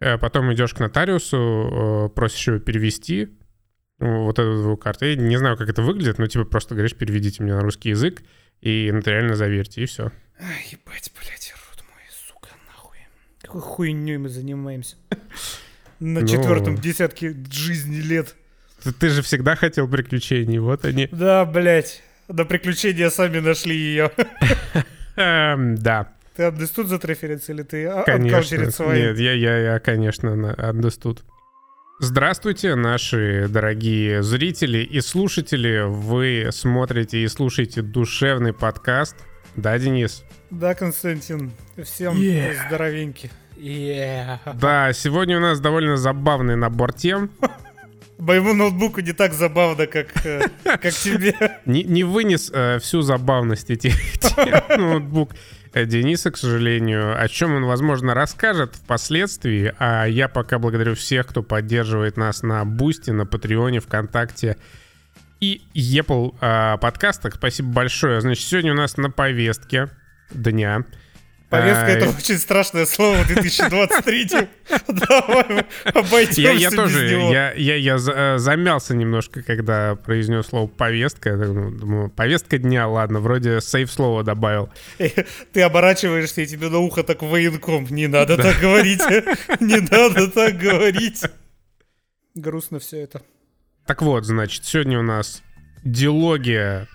Э, потом идешь к нотариусу, э, просишь его перевести вот эту звукокарту. Я не знаю, как это выглядит, но типа просто говоришь, переведите мне на русский язык и нотариально заверьте, и все. Ай, ебать, блядь, рот мой, сука, нахуй. Какой хуйней мы занимаемся? На Ну. четвертом десятке жизни лет. Ты, ты же всегда хотел приключений, вот они. Да, блядь. На приключения сами нашли ее. Эм, да, Ты отдыстут за референс или ты конечно. свои? Нет, я, я, я, конечно, understood. Здравствуйте, наши дорогие зрители и слушатели. Вы смотрите и слушаете душевный подкаст. Да, Денис? Да, Константин. Всем Yeah. здоровеньки. Yeah. Да, сегодня у нас довольно забавный набор тем. Моему ноутбуку не так забавно, как, э, как тебе. Не, не вынес э, всю забавность этих тем ноутбук Дениса, к сожалению, о чем он, возможно, расскажет впоследствии. А я пока благодарю всех, кто поддерживает нас на Бусти, на Патреоне, ВКонтакте и Apple э, подкастах. Спасибо большое. Значит, сегодня у нас на повестке дня. Повестка э, это очень страшное слово в 2023. Давай обойдемся Я, я без тоже, него. я, я, я э, замялся немножко, когда произнес слово повестка. Думаю, повестка дня, ладно, вроде сейф слово добавил. Ты оборачиваешься, и тебе на ухо так военком. Не надо так говорить. Не надо так говорить. Грустно все это. Так вот, значит, сегодня у нас диалогия.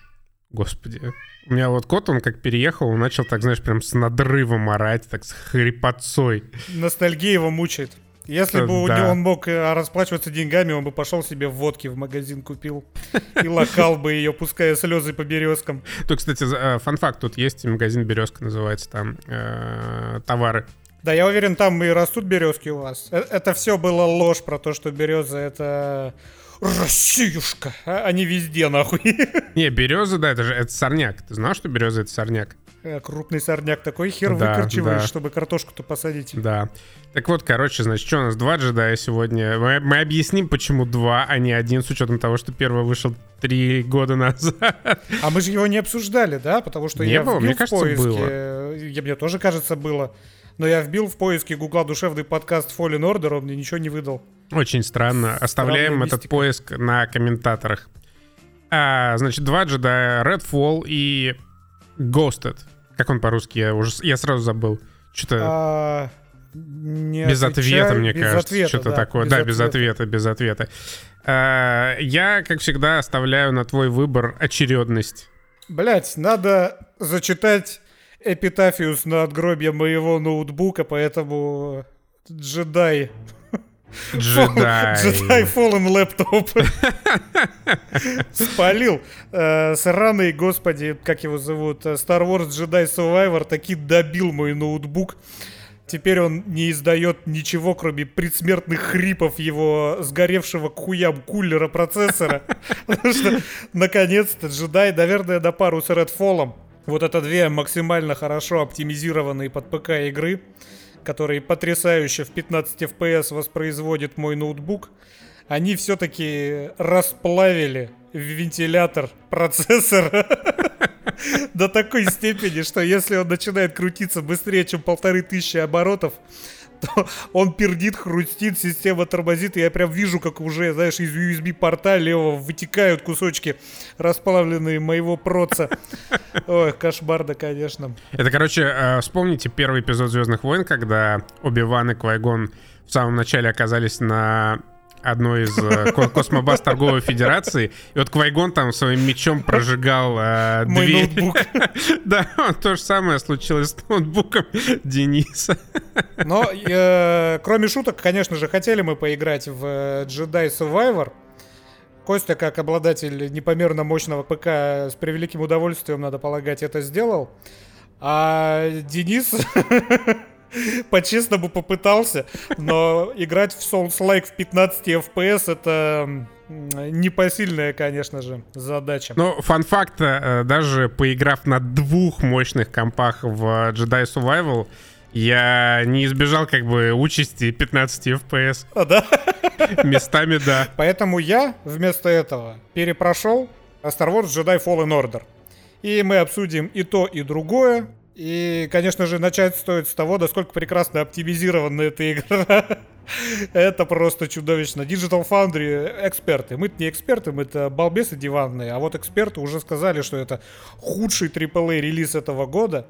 Господи. У меня вот кот, он как переехал, он начал так, знаешь, прям с надрывом орать, так с хрипотцой. Ностальгия его мучает. Если бы Да. он мог э, расплачиваться деньгами, он бы пошел себе водки в магазин купил и локал бы ее, пуская слезы по березкам. Тут, кстати, э, фан-факт, тут есть магазин «Березка» называется, там э, товары. Да, я уверен, там и растут березки у вас. Это все было ложь про то, что береза это Россиюшка. А Они везде, нахуй. Не, береза, да, это же это сорняк. Ты знал, что береза это сорняк? Э, Крупный сорняк такой хер Да, выкорчиваешь, да. чтобы картошку-то посадить. Да. Так вот, короче, значит, что у нас два джедая сегодня. Мы, мы объясним, почему два, а не один, с учетом того, что первый вышел три года назад. А мы же его не обсуждали, да? Потому что Не я было, вбил мне в кажется, поиске... было. я- Мне тоже кажется, было. Но я вбил в поиске гугла душевный подкаст Fallen Order, он мне ничего не выдал. Очень странно. Оставляем Странная этот мистика. поиск на комментаторах. А, значит, два джедая, Redfall и Ghosted. Как он по-русски? Я уже я сразу забыл. Что-то А, без ответа, мне без кажется. ответа, Что-то да, такое. да, без ответа, без ответа. А, я, как всегда, оставляю на твой выбор очередность. Блять, надо зачитать эпитафию с надгробия моего ноутбука, поэтому джедай. Джедай. Джедай Fallen лэптоп. Спалил. Э, Сраный, господи, как его зовут? э, Star Wars Jedi Survivor таки добил мой ноутбук. Теперь он не издает ничего, кроме предсмертных хрипов его сгоревшего к хуям кулера процессора. Потому что, наконец-то, джедай, наверное, на пару с Redfall. Вот это две максимально хорошо оптимизированные под ПК игры, которые потрясающе в 15 FPS воспроизводит мой ноутбук. Они все-таки расплавили вентилятор процессора до такой степени, что если он начинает крутиться быстрее, чем полторы тысячи оборотов, он пердит, хрустит, система тормозит, и я прям вижу, как уже, знаешь, из USB-порта левого вытекают кусочки расплавленные моего проца. Ой, кошмарно, конечно. Это, короче, э, вспомните первый эпизод Звездных войн, когда Оби-Ван и Квайгон в самом начале оказались на одной из э, ко- космобаз торговой федерации, и вот Квайгон там своим мечом прожигал э, Мой дверь. ноутбук. Да, то же самое случилось с ноутбуком Дениса. Но, э, кроме шуток, конечно же, хотели мы поиграть в э, Jedi Survivor. Костя, как обладатель непомерно мощного ПК, с превеликим удовольствием, надо полагать, это сделал. А Денис по-честному попытался, но играть в Souls-like в 15 FPS это непосильная, конечно же, задача. Но фан-факт, э, даже поиграв на двух мощных компах в Jedi Survival, я не избежал как бы участи 15 FPS. А, да? Местами, да. Поэтому я вместо этого перепрошел Star Wars Jedi Fallen Order. И мы обсудим и то, и другое. И, конечно же, начать стоит с того, насколько прекрасно оптимизирована эта игра. Это просто чудовищно. Digital Foundry эксперты. Мы не эксперты, мы это балбесы диванные. А вот эксперты уже сказали, что это худший AAA релиз этого года.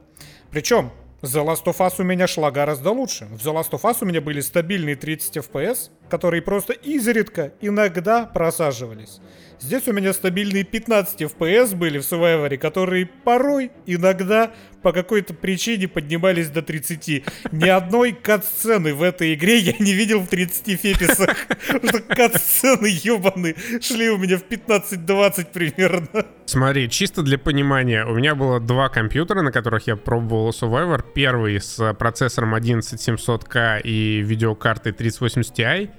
Причем The Last of Us у меня шла гораздо лучше. В The Last of Us у меня были стабильные 30 FPS, которые просто изредка, иногда просаживались. Здесь у меня стабильные 15 FPS были в Survivor, которые порой, иногда, по какой-то причине поднимались до 30. Ни одной кат-сцены в этой игре я не видел в 30 феписах. Что кат-сцены ебаные шли у меня в 15-20 примерно. Смотри, чисто для понимания, у меня было два компьютера, на которых я пробовал Survivor. Первый с процессором 11700K и видеокартой 3080 Ti.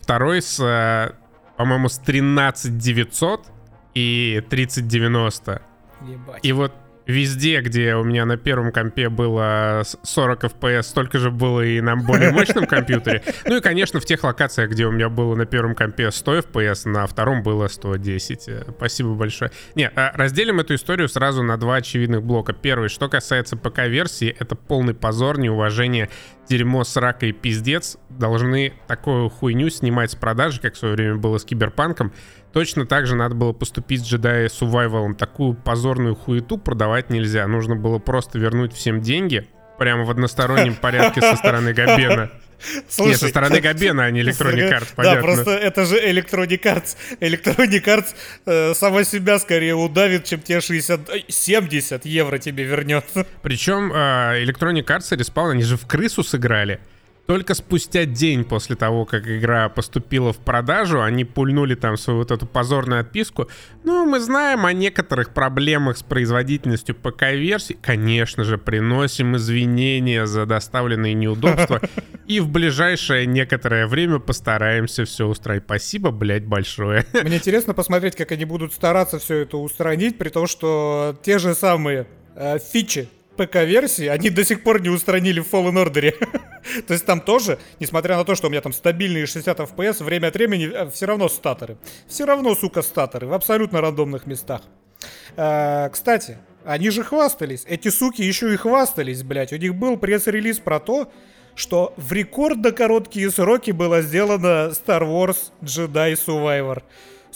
Второй с э, по-моему, с 13900 и 3090. Ебать. И вот везде, где у меня на первом компе было 40 FPS, столько же было и на более мощном компьютере. Ну и, конечно, в тех локациях, где у меня было на первом компе 100 FPS, на втором было 110. Э, спасибо большое. Не, а разделим эту историю сразу на два очевидных блока. Первый, что касается ПК-версии, это полный позор, неуважение, дерьмо, срака и пиздец. Должны такую хуйню снимать с продажи, как в свое время было с Киберпанком. Точно так же надо было поступить с Jedi Survival. Такую позорную хуету продавать нельзя. Нужно было просто вернуть всем деньги, прямо в одностороннем порядке со стороны Габена. Слушай, Нет, со стороны Габена, а не Electronic Arts, понятно. Да, просто это же Electronic Arts. Electronic Arts э, сама себя скорее удавит, чем те 60, 70 евро тебе вернет. Причем э, Electronic Arts и Respawn, они же в крысу сыграли. Только спустя день после того, как игра поступила в продажу, они пульнули там свою вот эту позорную отписку. Ну, мы знаем о некоторых проблемах с производительностью ПК-версий. Конечно же, приносим извинения за доставленные неудобства. И в ближайшее некоторое время постараемся все устроить. Спасибо, блядь, большое. Мне интересно посмотреть, как они будут стараться все это устранить, при том, что те же самые э, фичи ПК-версии они до сих пор не устранили в Fallen Order. то есть там тоже, несмотря на то, что у меня там стабильные 60 FPS, время от времени э, все равно статоры. Все равно, сука, статоры в абсолютно рандомных местах. А, кстати, они же хвастались. Эти суки еще и хвастались, блядь. У них был пресс-релиз про то, что в рекордно короткие сроки было сделано Star Wars Jedi Survivor.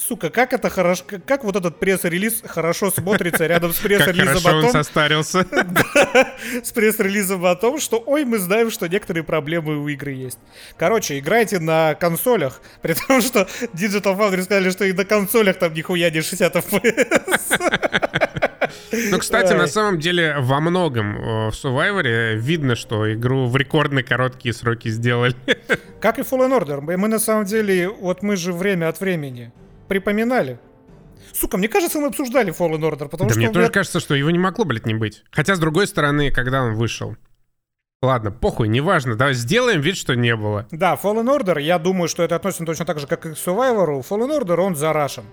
Сука, как это хорошо, как вот этот пресс-релиз хорошо смотрится рядом с пресс-релизом о том... он состарился. с пресс-релизом о том, что, ой, мы знаем, что некоторые проблемы у игры есть. Короче, играйте на консолях, при том, что Digital Foundry сказали, что и на консолях там нихуя не 60 FPS. Ну, кстати, на самом деле во многом э, в Survivor видно, что игру в рекордные короткие сроки сделали. Как и Fallen Order. Мы на самом деле, вот мы же время от времени припоминали. Сука, мне кажется, мы обсуждали Fallen Order, потому да что... мне тоже меня... кажется, что его не могло, блядь, не быть. Хотя, с другой стороны, когда он вышел, Ладно, похуй, неважно, давай сделаем вид, что не было. Да, Fallen Order, я думаю, что это относится точно так же, как и к Survivor. Fallen Order, он зарашен.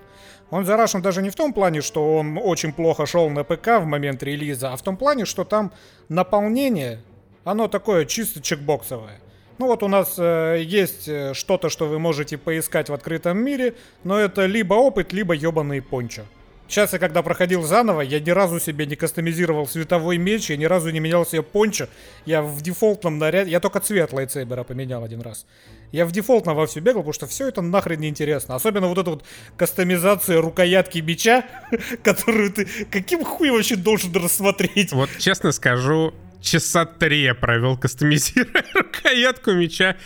Он зарашен даже не в том плане, что он очень плохо шел на ПК в момент релиза, а в том плане, что там наполнение, оно такое чисто чекбоксовое. Ну вот у нас э, есть э, что-то, что вы можете поискать в открытом мире, но это либо опыт, либо ебаный пончо. Сейчас я когда проходил заново, я ни разу себе не кастомизировал световой меч, я ни разу не менял себе пончо. Я в дефолтном наряде, я только цвет лайтсейбера поменял один раз. Я в дефолтном во все бегал, потому что все это нахрен не интересно. Особенно вот эта вот кастомизация рукоятки меча, которую ты каким хуем вообще должен рассмотреть. Вот честно скажу, часа три я провел, кастомизируя рукоятку меча.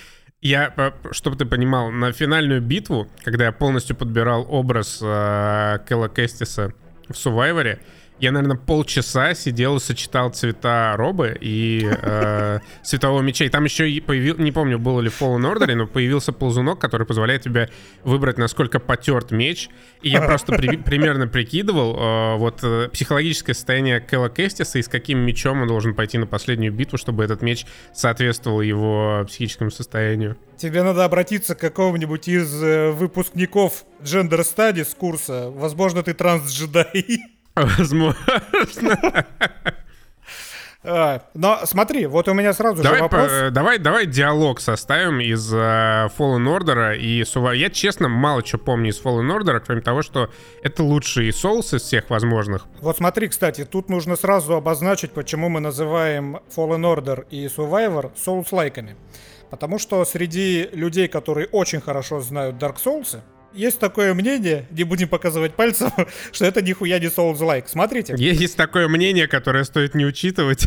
Я, э, чтобы ты понимал, на финальную битву, когда я полностью подбирал образ э, Кэлла Кэстиса в Сувайворе, я, наверное, полчаса сидел и сочетал цвета робы и э, светового меча. И там еще и появил, не помню, было ли в Fallen Order, но появился ползунок, который позволяет тебе выбрать, насколько потерт меч. И я просто при, примерно прикидывал э, вот э, психологическое состояние Кэлла Кэстиса и с каким мечом он должен пойти на последнюю битву, чтобы этот меч соответствовал его психическому состоянию. Тебе надо обратиться к какому-нибудь из э, выпускников Gender Studies курса. Возможно, ты транс-джедай. Возможно. А, но смотри, вот у меня сразу давай, же вопрос. По, давай, давай диалог составим из uh, Fallen Order и Сува. Я, честно, мало что помню из Fallen Order, кроме того, что это лучший Souls из всех возможных. Вот смотри, кстати, тут нужно сразу обозначить, почему мы называем Fallen Order и Survivor Souls-лайками. Потому что среди людей, которые очень хорошо знают Dark Souls, есть такое мнение, не будем показывать пальцем, что это нихуя не Souls-like. Смотрите. Есть такое мнение, которое стоит не учитывать.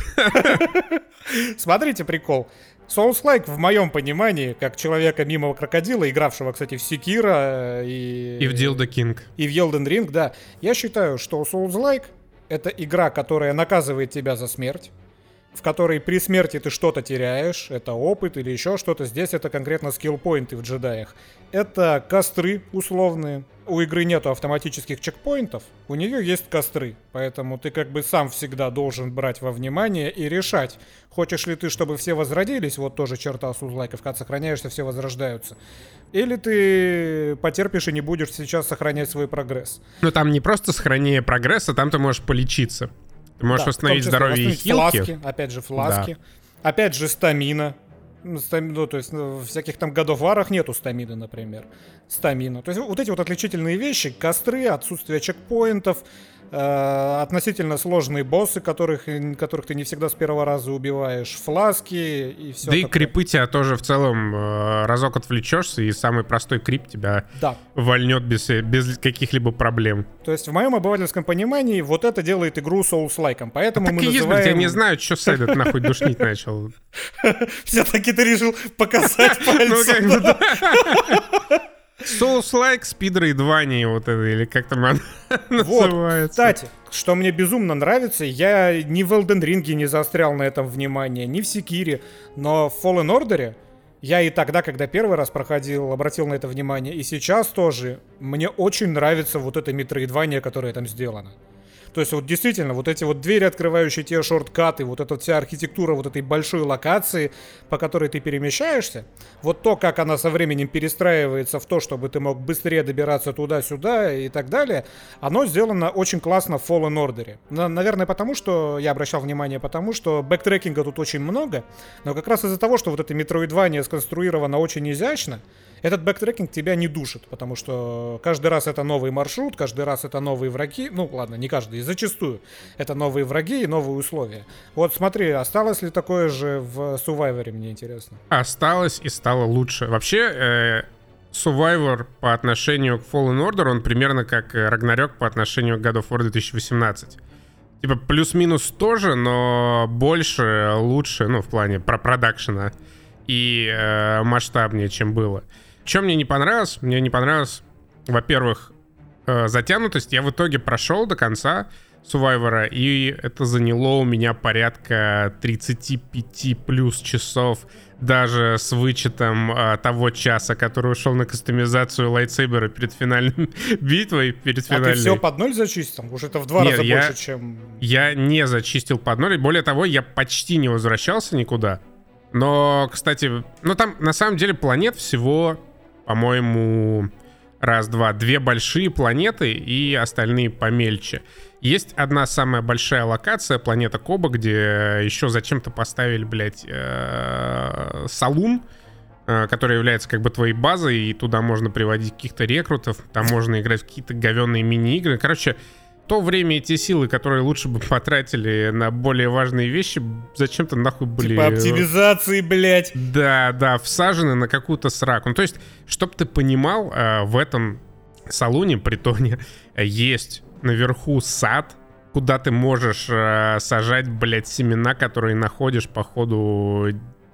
Смотрите прикол. Souls-like, в моем понимании, как человека мимого крокодила, игравшего, кстати, в Секира э, и... И в Dildo King. И в Elden Ring, да. Я считаю, что Souls-like — это игра, которая наказывает тебя за смерть, в которой при смерти ты что-то теряешь, это опыт или еще что-то. Здесь это конкретно скилл-поинты в джедаях. Это костры условные. У игры нету автоматических чекпоинтов, у нее есть костры. Поэтому ты как бы сам всегда должен брать во внимание и решать, хочешь ли ты, чтобы все возродились, вот тоже черта сузлайков, когда сохраняешься, все возрождаются. Или ты потерпишь и не будешь сейчас сохранять свой прогресс. Ну там не просто сохранение прогресса, там ты можешь полечиться. Ты можешь да, восстановить здоровье и хилки. Фласки, опять же, фласки. Да. Опять же, стамина. Ну, то есть ну, в всяких там годов варах нету стамины, например. Стамина. То есть вот эти вот отличительные вещи, костры, отсутствие чекпоинтов, Э, относительно сложные боссы, которых, которых ты не всегда с первого раза убиваешь, фласки и все. Да такое. и крипы тебя тоже в целом э, разок отвлечешься, и самый простой крип тебя да. вольнет без, без каких-либо проблем. То есть в моем обывательском понимании вот это делает игру Souls-like, поэтому а мы так и называем... есть, я не знаю, что Сайдет нахуй душнить начал. Все-таки ты решил показать ну, пальцем. Souls-like Speedroidvania вот это, или как там она вот, называется. Кстати, что мне безумно нравится, я ни в Elden Ring не заострял на этом внимание, ни в Секире, но в Fallen Order я и тогда, когда первый раз проходил, обратил на это внимание, и сейчас тоже. Мне очень нравится вот это метроидвание, которое там сделано. То есть вот действительно, вот эти вот двери, открывающие те шорткаты, вот эта вся архитектура вот этой большой локации, по которой ты перемещаешься, вот то, как она со временем перестраивается в то, чтобы ты мог быстрее добираться туда-сюда и так далее, оно сделано очень классно в Fallen Order. Наверное, потому что, я обращал внимание, потому что бэктрекинга тут очень много, но как раз из-за того, что вот это метроидвания сконструировано очень изящно, этот бэктрекинг тебя не душит, потому что каждый раз это новый маршрут, каждый раз это новые враги. Ну, ладно, не каждый, зачастую это новые враги и новые условия. Вот смотри, осталось ли такое же в Survivor, мне интересно. Осталось и стало лучше. Вообще, э, Survivor по отношению к Fallen Order, он примерно как Рагнарёк по отношению к God of War 2018. Типа плюс-минус тоже, но больше, лучше, ну, в плане про продакшена и э, масштабнее, чем было. Что мне не понравилось? Мне не понравилось, во-первых, э, затянутость. Я в итоге прошел до конца Survivor, и это заняло у меня порядка 35 плюс часов, даже с вычетом э, того часа, который ушел на кастомизацию лайтсейбера перед финальной битвой, перед финальной. А ты все под ноль зачистил? Уже это в два Нет, раза я, больше, чем... Я не зачистил под ноль, более того, я почти не возвращался никуда. Но, кстати, ну там на самом деле планет всего по-моему, раз, два, две большие планеты и остальные помельче. Есть одна самая большая локация, планета Коба, где еще зачем-то поставили, блядь, э, салун, э, который является как бы твоей базой, и туда можно приводить каких-то рекрутов, там можно играть в какие-то говенные мини-игры. Короче, то время и те силы, которые лучше бы потратили на более важные вещи, зачем-то нахуй были... Типа оптимизации, блядь. Да, да, всажены на какую-то сраку. Ну, то есть, чтоб ты понимал, э, в этом салоне, притоне, есть наверху сад, куда ты можешь э, сажать, блядь, семена, которые находишь по ходу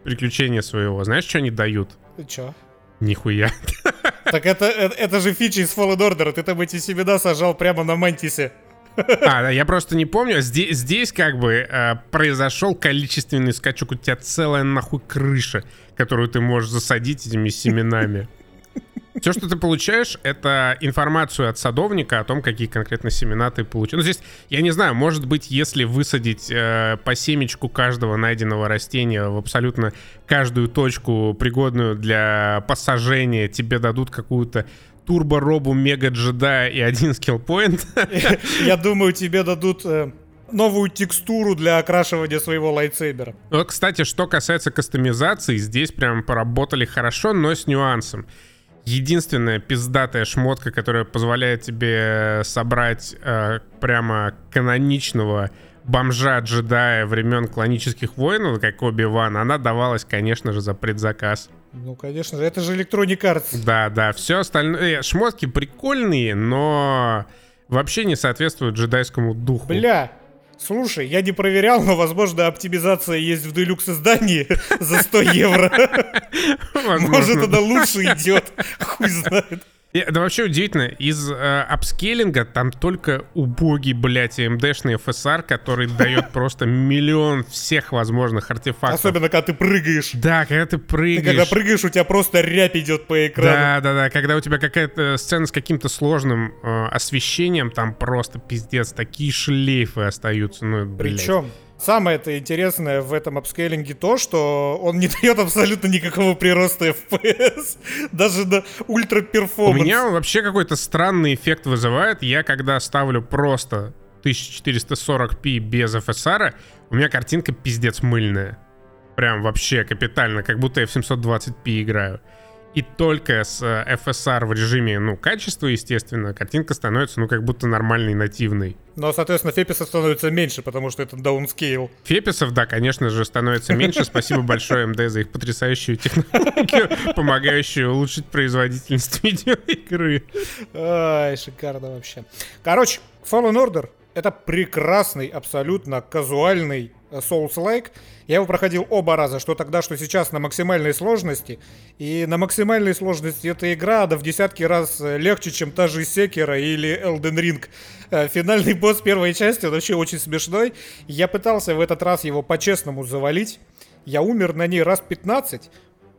приключения своего. Знаешь, что они дают? Чё? Нихуя. Так это, это, это же фича из Fallen Order. Ты там эти семена сажал прямо на Мантисе. А, я просто не помню. Здесь, здесь как бы э, произошел количественный скачок. У тебя целая нахуй крыша, которую ты можешь засадить этими семенами. Все, что ты получаешь, это информацию от садовника о том, какие конкретно семена ты получил. Ну, здесь, я не знаю, может быть, если высадить э, по семечку каждого найденного растения в абсолютно каждую точку, пригодную для посажения, тебе дадут какую-то турбо-робу мега-джеда и один скиллпоинт. Я думаю, тебе дадут э, новую текстуру для окрашивания своего лайтсейбера. Вот, кстати, что касается кастомизации, здесь прям поработали хорошо, но с нюансом единственная пиздатая шмотка, которая позволяет тебе собрать э, прямо каноничного бомжа-джедая времен клонических войн, как Оби-Ван, она давалась, конечно же, за предзаказ. Ну, конечно же, это же Electronic Arts. Да, да, все остальное... Э, шмотки прикольные, но вообще не соответствуют джедайскому духу. Бля, Слушай, я не проверял, но, возможно, оптимизация есть в делюкс издании за 100 евро. Может, она лучше идет. Хуй знает. Это вообще удивительно. Из э, апскейлинга там только убогий, блядь, AMD-шный FSR, который дает просто миллион всех возможных артефактов. Особенно, когда ты прыгаешь. Да, когда ты прыгаешь. Ты когда прыгаешь, у тебя просто рябь идет по экрану. Да, да, да. Когда у тебя какая-то сцена с каким-то сложным э, освещением, там просто пиздец, такие шлейфы остаются. Ну, блядь. Причем Самое это интересное в этом апскейлинге то, что он не дает абсолютно никакого прироста FPS, даже на ультра перформанс. У меня вообще какой-то странный эффект вызывает. Я когда ставлю просто 1440p без FSR, у меня картинка пиздец мыльная. Прям вообще капитально, как будто я в 720p играю. И только с э, FSR в режиме, ну, качества, естественно, картинка становится, ну, как будто нормальной, нативной. Но, соответственно, феписов становится меньше, потому что это даунскейл. Феписов, да, конечно же, становится меньше. Спасибо большое МД за их потрясающую технологию, помогающую улучшить производительность видеоигры. Ай, шикарно вообще. Короче, Fallen Order — это прекрасный, абсолютно казуальный Souls-like. Я его проходил оба раза, что тогда, что сейчас на максимальной сложности. И на максимальной сложности эта игра, да в десятки раз э, легче, чем та же Секера или Elden Ring. Э, финальный босс первой части, он вообще очень смешной. Я пытался в этот раз его по-честному завалить. Я умер на ней раз 15,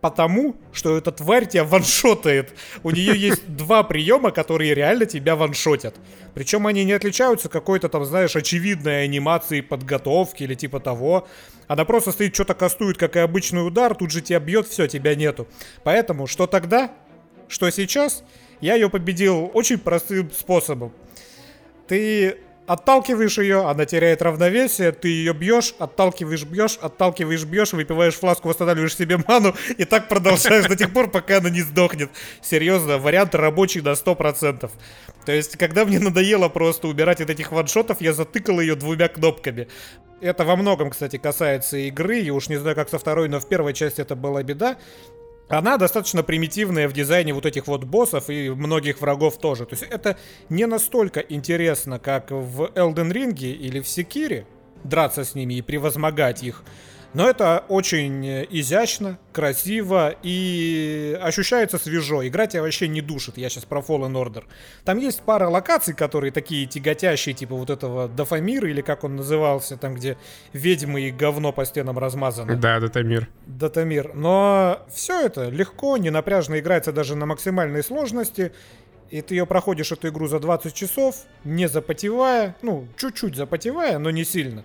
потому, что эта тварь тебя ваншотает. У нее есть два приема, которые реально тебя ваншотят. Причем они не отличаются какой-то там, знаешь, очевидной анимацией подготовки или типа того. Она просто стоит, что-то кастует, как и обычный удар, тут же тебя бьет, все, тебя нету. Поэтому, что тогда, что сейчас, я ее победил очень простым способом. Ты Отталкиваешь ее, она теряет равновесие, ты ее бьешь, отталкиваешь, бьешь, отталкиваешь, бьешь, выпиваешь фласку, восстанавливаешь себе ману, и так продолжаешь до тех пор, пока она не сдохнет. Серьезно, вариант рабочий на 100%. То есть, когда мне надоело просто убирать от этих ваншотов, я затыкал ее двумя кнопками. Это во многом, кстати, касается игры, и уж не знаю, как со второй, но в первой части это была беда. Она достаточно примитивная в дизайне вот этих вот боссов и многих врагов тоже. То есть это не настолько интересно, как в Elden Ring или в Секире, драться с ними и превозмогать их. Но это очень изящно, красиво и ощущается свежо. Игра тебя вообще не душит. Я сейчас про Fallen Order. Там есть пара локаций, которые такие тяготящие, типа вот этого Дофамира, или как он назывался, там, где ведьмы и говно по стенам размазаны. Да, Датамир. Датамир. Но все это легко, не напряжно играется даже на максимальной сложности. И ты ее проходишь, эту игру, за 20 часов, не запотевая, ну, чуть-чуть запотевая, но не сильно.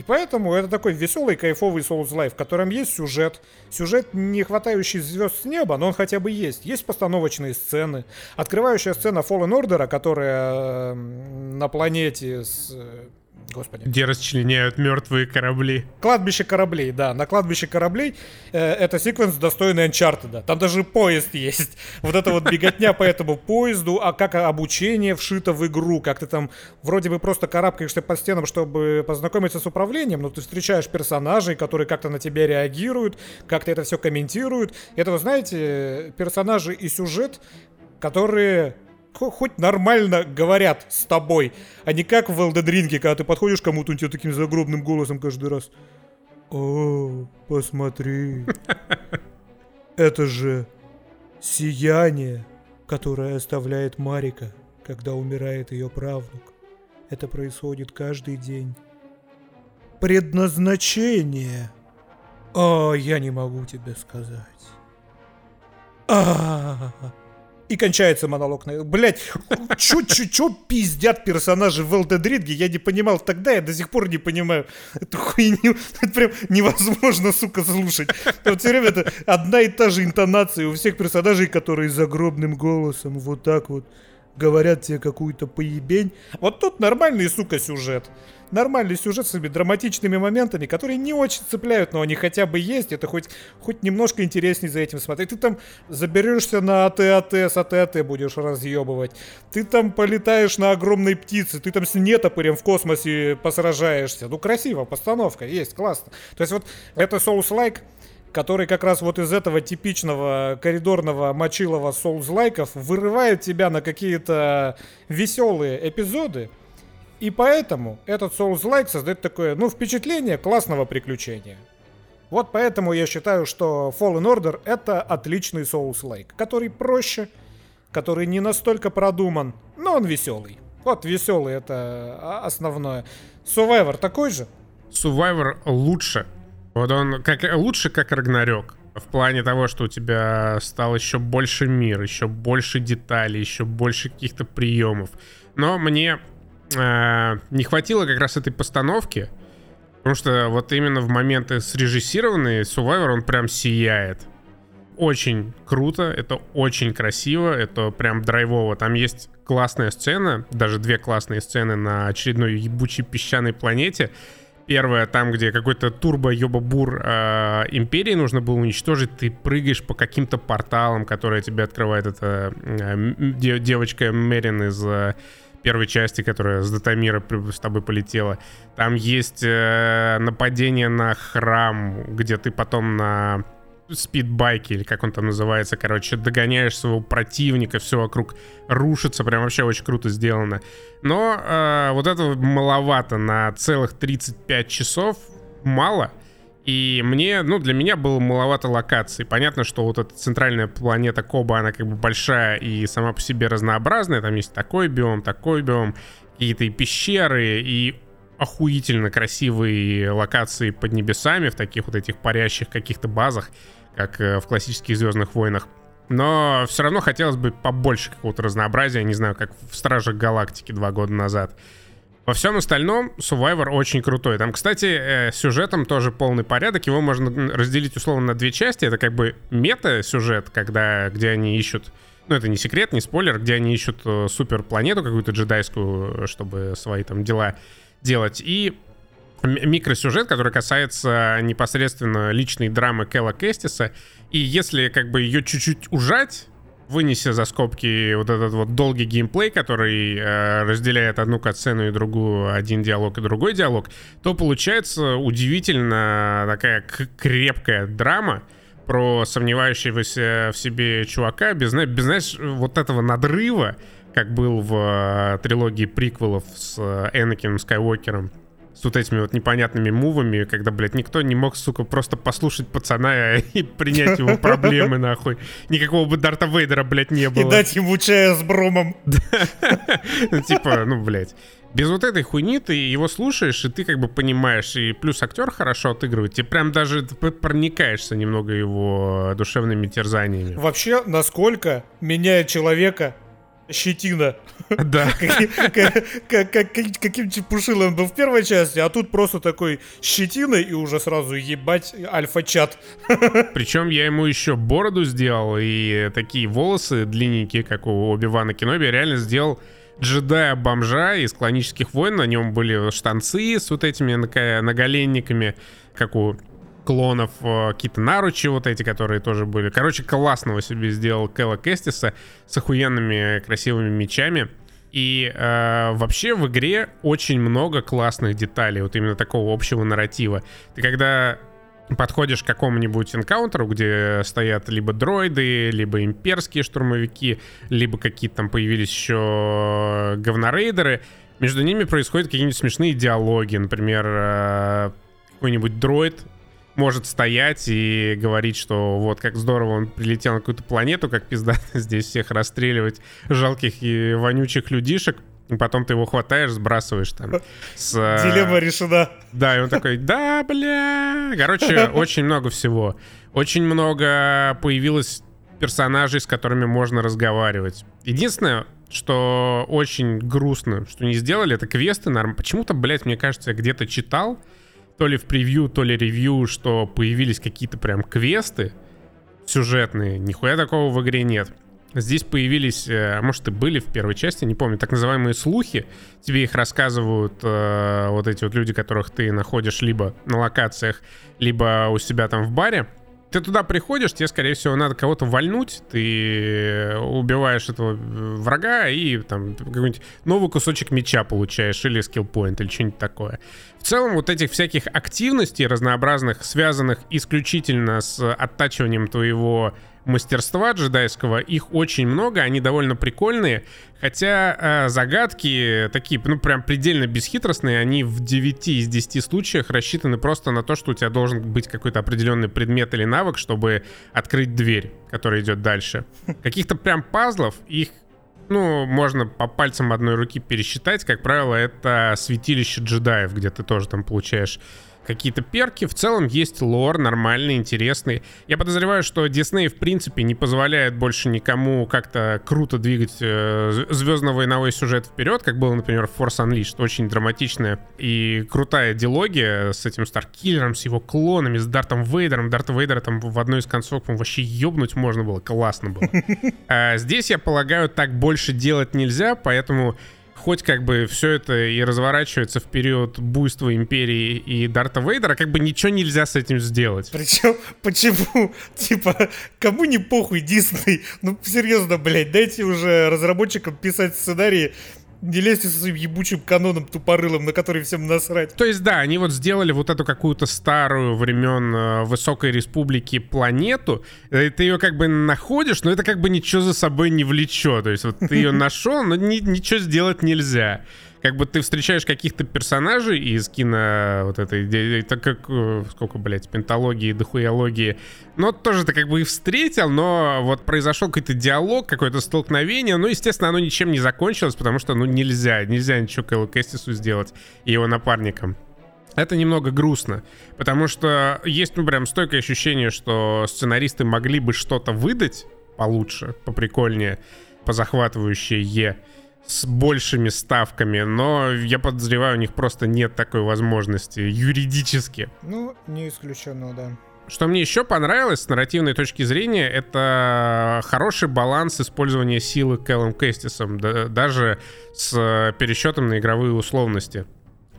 И поэтому это такой веселый, кайфовый Souls Life, в котором есть сюжет. Сюжет, не хватающий звезд с неба, но он хотя бы есть. Есть постановочные сцены. Открывающая сцена Fallen Order, которая на планете с э, Господи. Где расчленяют мертвые корабли. Кладбище кораблей, да. На кладбище кораблей э, это секвенс достойный Uncharted. Там даже поезд есть. Вот это вот беготня по этому поезду, а как обучение вшито в игру, как ты там вроде бы просто карабкаешься по стенам, чтобы познакомиться с управлением, но ты встречаешь персонажей, которые как-то на тебя реагируют, как-то это все комментируют. Это, вы знаете, персонажи и сюжет, которые хоть нормально говорят с тобой, а не как в Elden Ring, когда ты подходишь кому-то, он тебе таким загробным голосом каждый раз. О, посмотри. Это же сияние, которое оставляет Марика, когда умирает ее правнук. Это происходит каждый день. Предназначение. О, я не могу тебе сказать. А-а-а. И кончается монолог. Блять, чё-чё-чё пиздят персонажи в Elden Ring, я не понимал тогда, я до сих пор не понимаю. Эту хуйню, это прям невозможно, сука, слушать. Вот все время это одна и та же интонация у всех персонажей, которые загробным голосом вот так вот говорят тебе какую-то поебень. Вот тут нормальный, сука, сюжет. Нормальный сюжет с этими драматичными моментами, которые не очень цепляют, но они хотя бы есть. Это хоть, хоть немножко интереснее за этим смотреть. Ты там заберешься на АТ-АТ, с АТ-АТ будешь разъебывать. Ты там полетаешь на огромной птице, ты там с нетопырем в космосе посражаешься. Ну, красиво, постановка есть, классно. То есть вот это Souls-like, который как раз вот из этого типичного коридорного мочилова соулс-лайков вырывает тебя на какие-то веселые эпизоды. И поэтому этот Souls-like создает такое, ну, впечатление классного приключения. Вот поэтому я считаю, что Fallen Order это отличный Souls-like, который проще, который не настолько продуман, но он веселый. Вот веселый это основное. Survivor такой же? Survivor лучше, вот он как лучше, как Рагнарёк. В плане того, что у тебя стал еще больше мир, еще больше деталей, еще больше каких-то приемов. Но мне э, не хватило как раз этой постановки, потому что вот именно в моменты срежиссированные Survivor он прям сияет. Очень круто, это очень красиво, это прям драйвово. Там есть классная сцена, даже две классные сцены на очередной ебучей песчаной планете, Первое, там, где какой-то турбо-ёба-бур э, империи нужно было уничтожить, ты прыгаешь по каким-то порталам, которые тебе открывает эта э, девочка Мерин из э, первой части, которая с Датамира с тобой полетела. Там есть э, нападение на храм, где ты потом на спидбайке, или как он там называется, короче, догоняешь своего противника, все вокруг рушится, прям вообще очень круто сделано. Но э, вот этого маловато на целых 35 часов, мало. И мне, ну, для меня было маловато локаций. Понятно, что вот эта центральная планета Коба, она как бы большая и сама по себе разнообразная. Там есть такой биом, такой биом, какие-то и пещеры, и охуительно красивые локации под небесами в таких вот этих парящих каких-то базах как э, в классических Звездных войнах. Но все равно хотелось бы побольше какого-то разнообразия, не знаю, как в Стражах Галактики два года назад. Во всем остальном Survivor очень крутой. Там, кстати, э, сюжетом тоже полный порядок. Его можно разделить условно на две части. Это как бы мета-сюжет, когда, где они ищут... Ну, это не секрет, не спойлер, где они ищут э, суперпланету какую-то джедайскую, чтобы свои там дела делать. И микросюжет, который касается непосредственно личной драмы Кэлла Кэстиса. И если как бы ее чуть-чуть ужать, вынеся за скобки вот этот вот долгий геймплей, который э, разделяет одну катсцену и другую, один диалог и другой диалог, то получается удивительно такая крепкая драма про сомневающегося в себе чувака без, без знаешь, вот этого надрыва, как был в э, трилогии приквелов с э, Энакином Скайуокером с вот этими вот непонятными мувами, когда, блядь, никто не мог, сука, просто послушать пацана и принять его проблемы, нахуй. Никакого бы Дарта Вейдера, блядь, не было. И дать ему чая с бромом. Ну, типа, ну, блядь. Без вот этой хуйни ты его слушаешь, и ты как бы понимаешь, и плюс актер хорошо отыгрывает, тебе прям даже проникаешься немного его душевными терзаниями. Вообще, насколько меняет человека щетина. Да. Каким чепушилом был в первой части, а тут просто такой щетина и уже сразу ебать альфа-чат. Причем я ему еще бороду сделал и такие волосы длинненькие, как у Оби-Вана Кеноби, реально сделал джедая-бомжа из клонических войн. На нем были штанцы с вот этими наголенниками, как у клонов, э, какие-то наручи вот эти, которые тоже были. Короче, классного себе сделал Кэлла Кестиса с охуенными красивыми мечами. И э, вообще в игре очень много классных деталей, вот именно такого общего нарратива. Ты когда подходишь к какому-нибудь энкаунтеру, где стоят либо дроиды, либо имперские штурмовики, либо какие-то там появились еще говнорейдеры, между ними происходят какие-нибудь смешные диалоги. Например, э, какой-нибудь дроид может стоять и говорить, что вот как здорово он прилетел на какую-то планету, как пизда здесь всех расстреливать жалких и вонючих людишек. И потом ты его хватаешь, сбрасываешь там. С, э, Дилемма решена. Да, и он такой, да, бля. Короче, очень много всего. Очень много появилось персонажей, с которыми можно разговаривать. Единственное, что очень грустно, что не сделали, это квесты. Почему-то, блядь, мне кажется, я где-то читал, то ли в превью, то ли ревью, что появились какие-то прям квесты сюжетные. Нихуя такого в игре нет. Здесь появились, э, может, и были в первой части, не помню, так называемые слухи. Тебе их рассказывают э, вот эти вот люди, которых ты находишь либо на локациях, либо у себя там в баре. Ты туда приходишь, тебе, скорее всего, надо кого-то вальнуть, ты убиваешь этого врага и там какой-нибудь новый кусочек меча получаешь или скиллпоинт или что-нибудь такое. В целом вот этих всяких активностей разнообразных, связанных исключительно с оттачиванием твоего мастерства джедайского, их очень много, они довольно прикольные, хотя э, загадки такие, ну, прям предельно бесхитростные, они в 9 из 10 случаях рассчитаны просто на то, что у тебя должен быть какой-то определенный предмет или навык, чтобы открыть дверь, которая идет дальше. Каких-то прям пазлов, их ну, можно по пальцам одной руки пересчитать. Как правило, это святилище джедаев, где ты тоже там получаешь какие-то перки. В целом есть лор нормальный, интересный. Я подозреваю, что Дисней в принципе не позволяет больше никому как-то круто двигать э, звездно-войновой сюжет вперед, как было, например, в Force Unleashed. Очень драматичная и крутая диалогия с этим Старкиллером, с его клонами, с Дартом Вейдером. Дарта Вейдера там в одной из концов вообще ёбнуть можно было. Классно было. А здесь, я полагаю, так больше делать нельзя, поэтому хоть как бы все это и разворачивается в период буйства Империи и Дарта Вейдера, как бы ничего нельзя с этим сделать. Причем, почему? Типа, кому не похуй Дисней? Ну, серьезно, блядь, дайте уже разработчикам писать сценарии не лезьте со своим ебучим каноном тупорылым, на который всем насрать. То есть, да, они вот сделали вот эту какую-то старую времен э, Высокой Республики планету. Э, ты ее как бы находишь, но это как бы ничего за собой не влечет. То есть, вот ты ее нашел, но ни, ничего сделать нельзя как бы ты встречаешь каких-то персонажей из кино вот этой, так как, э, сколько, блядь, пентологии, дохуялогии, но тоже ты как бы и встретил, но вот произошел какой-то диалог, какое-то столкновение, ну, естественно, оно ничем не закончилось, потому что, ну, нельзя, нельзя ничего Кэллу Кэстису сделать и его напарникам. Это немного грустно, потому что есть, ну, прям стойкое ощущение, что сценаристы могли бы что-то выдать получше, поприкольнее, позахватывающее, с большими ставками, но я подозреваю, у них просто нет такой возможности юридически. Ну, не исключено, да. Что мне еще понравилось с нарративной точки зрения, это хороший баланс использования силы Кэллом Кэстисом, да, даже с пересчетом на игровые условности.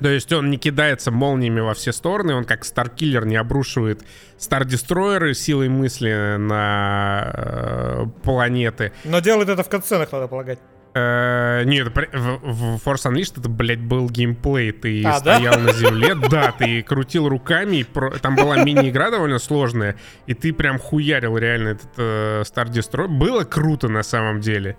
То есть он не кидается молниями во все стороны, он как Старкиллер не обрушивает Стар-дестройеры силой мысли на э, планеты. Но делает это в катсценах, надо полагать. Э, нет, в, в Force Unleashed это, блядь, был геймплей. Ты а, стоял да? на земле, да, ты крутил руками, там была мини-игра довольно сложная, и ты прям хуярил реально этот э, Star Destroyer. Было круто на самом деле.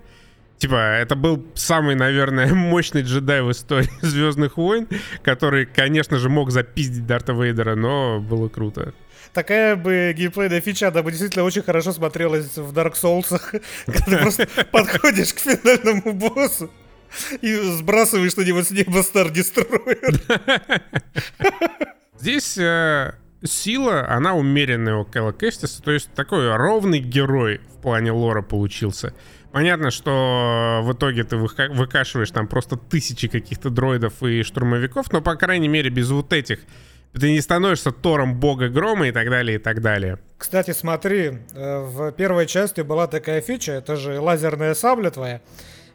Типа, это был самый, наверное, мощный джедай в истории Звездных войн, который, конечно же, мог запиздить Дарта Вейдера, но было круто такая бы геймплейная фича, она бы действительно очень хорошо смотрелась в Dark Souls, когда просто подходишь к финальному боссу и сбрасываешь на него с неба Star Destroyer. Здесь э, сила, она умеренная у Кэлла Кэстиса, то есть такой ровный герой в плане лора получился. Понятно, что в итоге ты выкашиваешь там просто тысячи каких-то дроидов и штурмовиков, но, по крайней мере, без вот этих ты не становишься Тором бога грома и так далее, и так далее. Кстати, смотри, э, в первой части была такая фича, это же лазерная сабля твоя.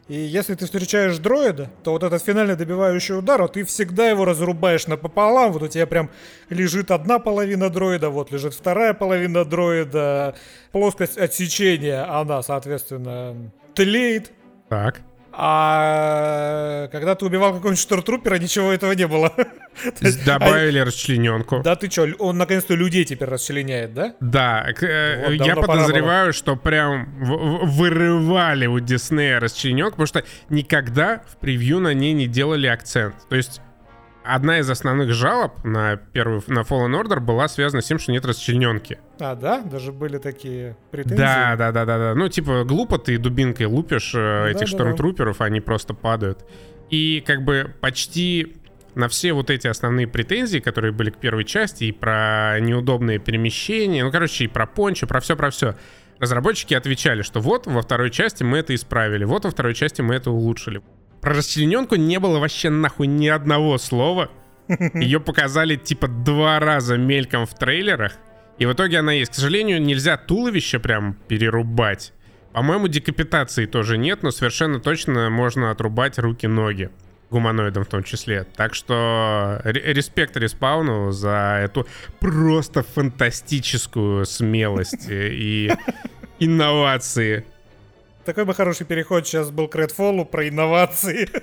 И если ты встречаешь дроида, то вот этот финальный добивающий удар, вот ты всегда его разрубаешь напополам. Вот у тебя прям лежит одна половина дроида, вот лежит вторая половина дроида. Плоскость отсечения, она, соответственно, тлеет. Так. А когда ты убивал какого-нибудь штортрупера, ничего этого не было. Добавили расчлененку. Да ты что, он наконец-то людей теперь расчленяет, да? Да, э, я подозреваю, что прям вырывали у Диснея расчлененку, потому что никогда в превью на ней не делали акцент. То есть одна из основных жалоб на первый на Fallen Order была связана с тем, что нет расчлененки. А, да? Даже были такие претензии? Да, да, да, да, да. Ну, типа, глупо ты дубинкой лупишь э, этих да, штормтруперов, да. они просто падают. И как бы почти на все вот эти основные претензии, которые были к первой части, и про неудобные перемещения, ну, короче, и про пончо, про все, про все, разработчики отвечали, что вот во второй части мы это исправили, вот во второй части мы это улучшили. Про расчлененку не было вообще нахуй ни одного слова. Ее показали типа два раза мельком в трейлерах. И в итоге она есть. К сожалению, нельзя туловище прям перерубать. По-моему, декапитации тоже нет, но совершенно точно можно отрубать руки-ноги гуманоидам в том числе. Так что респект респауну за эту просто фантастическую смелость и инновации. Такой бы хороший переход сейчас был к Redfall про инновации.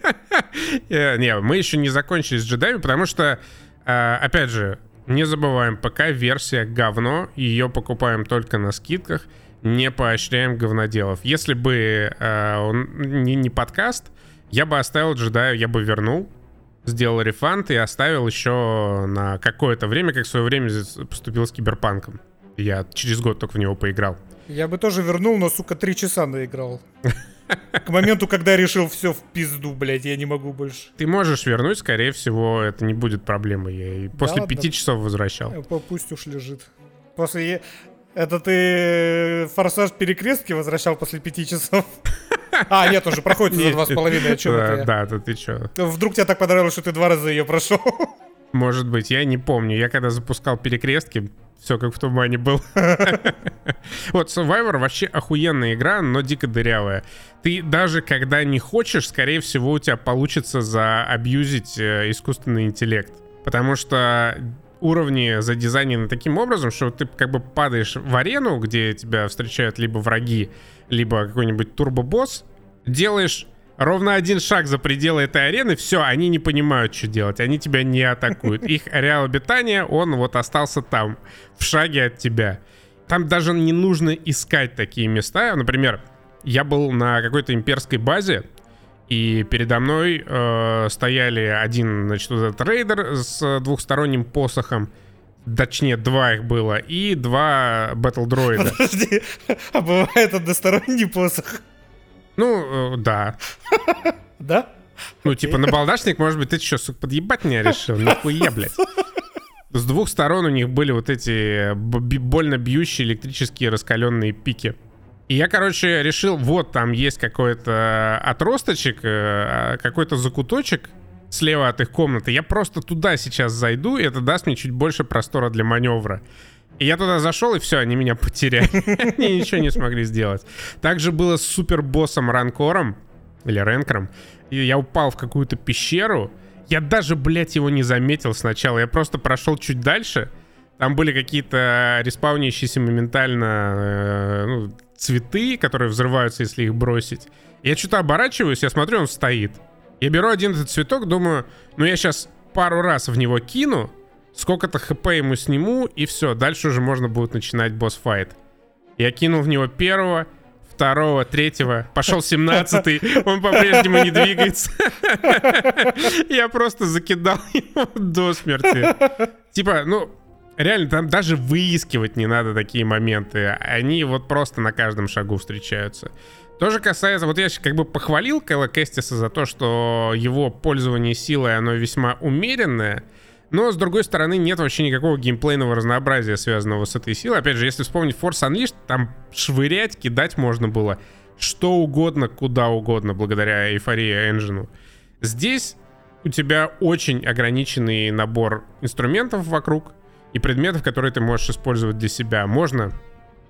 Э, не, мы еще не закончили с джедами, потому что, э, опять же, не забываем, пока версия говно, ее покупаем только на скидках, не поощряем говноделов. Если бы э, он не, подкаст, я бы оставил джедая, я бы вернул, сделал рефанд и оставил еще на какое-то время, как в свое время поступил с Киберпанком. Я через год только в него поиграл. Я бы тоже вернул, но, сука, три часа наиграл. К моменту, когда я решил все в пизду, блядь, я не могу больше. Ты можешь вернуть, скорее всего, это не будет проблемой. Я и после да пяти часов возвращал. Э, пусть уж лежит. После... Это ты форсаж перекрестки возвращал после пяти часов? А, нет, уже проходит за два с половиной, о чем это Да, да, ты чё? Вдруг тебе так понравилось, что ты два раза ее прошел? Может быть, я не помню. Я когда запускал перекрестки, все как в тумане был. вот Survivor вообще охуенная игра, но дико дырявая. Ты даже когда не хочешь, скорее всего, у тебя получится заабьюзить э, искусственный интеллект. Потому что уровни задизайнены таким образом, что ты как бы падаешь в арену, где тебя встречают либо враги, либо какой-нибудь турбобосс, делаешь ровно один шаг за пределы этой арены, все, они не понимают, что делать, они тебя не атакуют. Их ареал обитания, он вот остался там, в шаге от тебя. Там даже не нужно искать такие места. Например, я был на какой-то имперской базе, и передо мной э, стояли один, значит, вот этот рейдер с двухсторонним посохом, Точнее, два их было, и два батл дроида. Подожди, а бывает односторонний посох? Ну, э, да. Да? Ну, типа, на балдашник, может быть, ты что, сука, подъебать меня решил? Нахуя, блядь? С двух сторон у них были вот эти больно бьющие электрические раскаленные пики. И я, короче, решил, вот там есть какой-то отросточек, э, какой-то закуточек слева от их комнаты. Я просто туда сейчас зайду, и это даст мне чуть больше простора для маневра. И я туда зашел, и все, они меня потеряли. они ничего не смогли сделать. Также было с супербоссом Ранкором, или Ренкером. И я упал в какую-то пещеру. Я даже, блядь, его не заметил сначала. Я просто прошел чуть дальше. Там были какие-то респаунящиеся моментально э, ну, цветы, которые взрываются, если их бросить. Я что-то оборачиваюсь, я смотрю, он стоит. Я беру один этот цветок, думаю, ну я сейчас пару раз в него кину, сколько-то хп ему сниму, и все, дальше уже можно будет начинать босс-файт. Я кинул в него первого, второго, третьего, пошел семнадцатый, он по-прежнему не двигается. Я просто закидал его до смерти. Типа, ну, реально, там даже выискивать не надо такие моменты. Они вот просто на каждом шагу встречаются. Тоже касается, вот я как бы похвалил Кэлла Кэстиса за то, что его пользование силой, оно весьма умеренное, но, с другой стороны, нет вообще никакого геймплейного разнообразия, связанного с этой силой. Опять же, если вспомнить Force Unleashed, там швырять, кидать можно было что угодно, куда угодно, благодаря эйфории Engine. Здесь у тебя очень ограниченный набор инструментов вокруг и предметов, которые ты можешь использовать для себя. Можно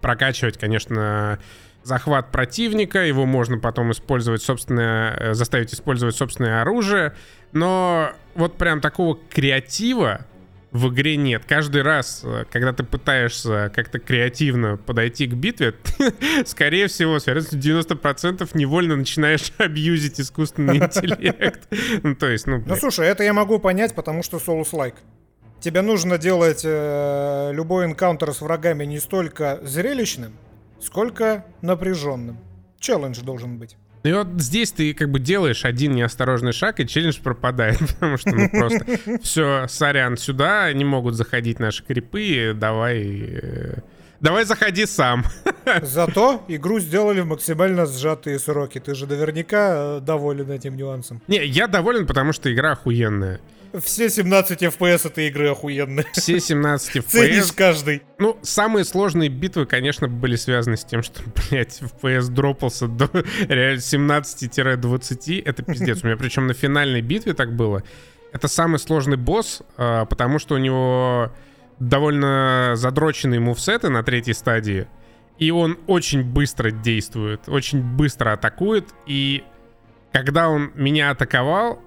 прокачивать, конечно, захват противника, его можно потом использовать собственное, э, заставить использовать собственное оружие, но вот прям такого креатива в игре нет. Каждый раз, э, когда ты пытаешься как-то креативно подойти к битве, ты, скорее всего, с вероятностью 90% невольно начинаешь абьюзить искусственный интеллект. Ну, то есть, ну... Ну, слушай, это я могу понять, потому что Souls-like. Тебе нужно делать э, любой энкаунтер с врагами не столько зрелищным, сколько напряженным. Челлендж должен быть. И вот здесь ты как бы делаешь один неосторожный шаг, и челлендж пропадает, потому что ну просто все, сорян, сюда не могут заходить наши крипы, давай... Э, давай заходи сам. Зато игру сделали в максимально сжатые сроки. Ты же наверняка э, доволен этим нюансом. Не, я доволен, потому что игра охуенная. Все 17 FPS этой игры охуенные. Все 17 FPS. Ценишь каждый. Ну, самые сложные битвы, конечно, были связаны с тем, что, блядь, FPS дропался до реально 17-20. Это пиздец. У меня причем на финальной битве так было. Это самый сложный босс, а, потому что у него довольно задроченные мувсеты на третьей стадии. И он очень быстро действует, очень быстро атакует. И когда он меня атаковал,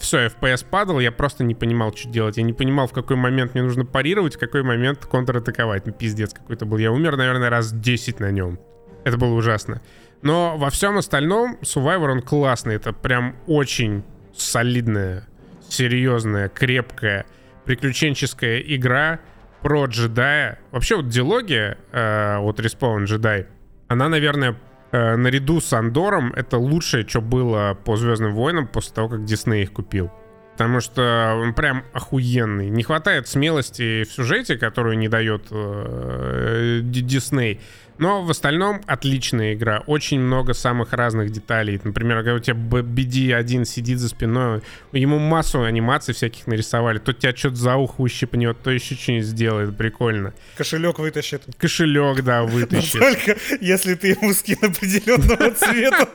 все, FPS падал, я просто не понимал, что делать. Я не понимал, в какой момент мне нужно парировать, в какой момент контратаковать. Ну, пиздец какой-то был. Я умер, наверное, раз 10 на нем. Это было ужасно. Но во всем остальном Survivor, он классный. Это прям очень солидная, серьезная, крепкая, приключенческая игра про джедая. Вообще вот диалогия э, от Respawn Jedi, она, наверное, э, наряду с Андором это лучшее, что было по Звездным войнам после того, как Дисней их купил. Потому что он прям охуенный. Не хватает смелости в сюжете, которую не дает э, Дисней. Но в остальном отличная игра. Очень много самых разных деталей. Например, когда у тебя BD1 сидит за спиной, ему массу анимаций всяких нарисовали. То тебя что-то за ухо ущипнет, то еще что-нибудь сделает. Прикольно. Кошелек вытащит. Кошелек, да, вытащит. Только если ты ему скин определенного цвета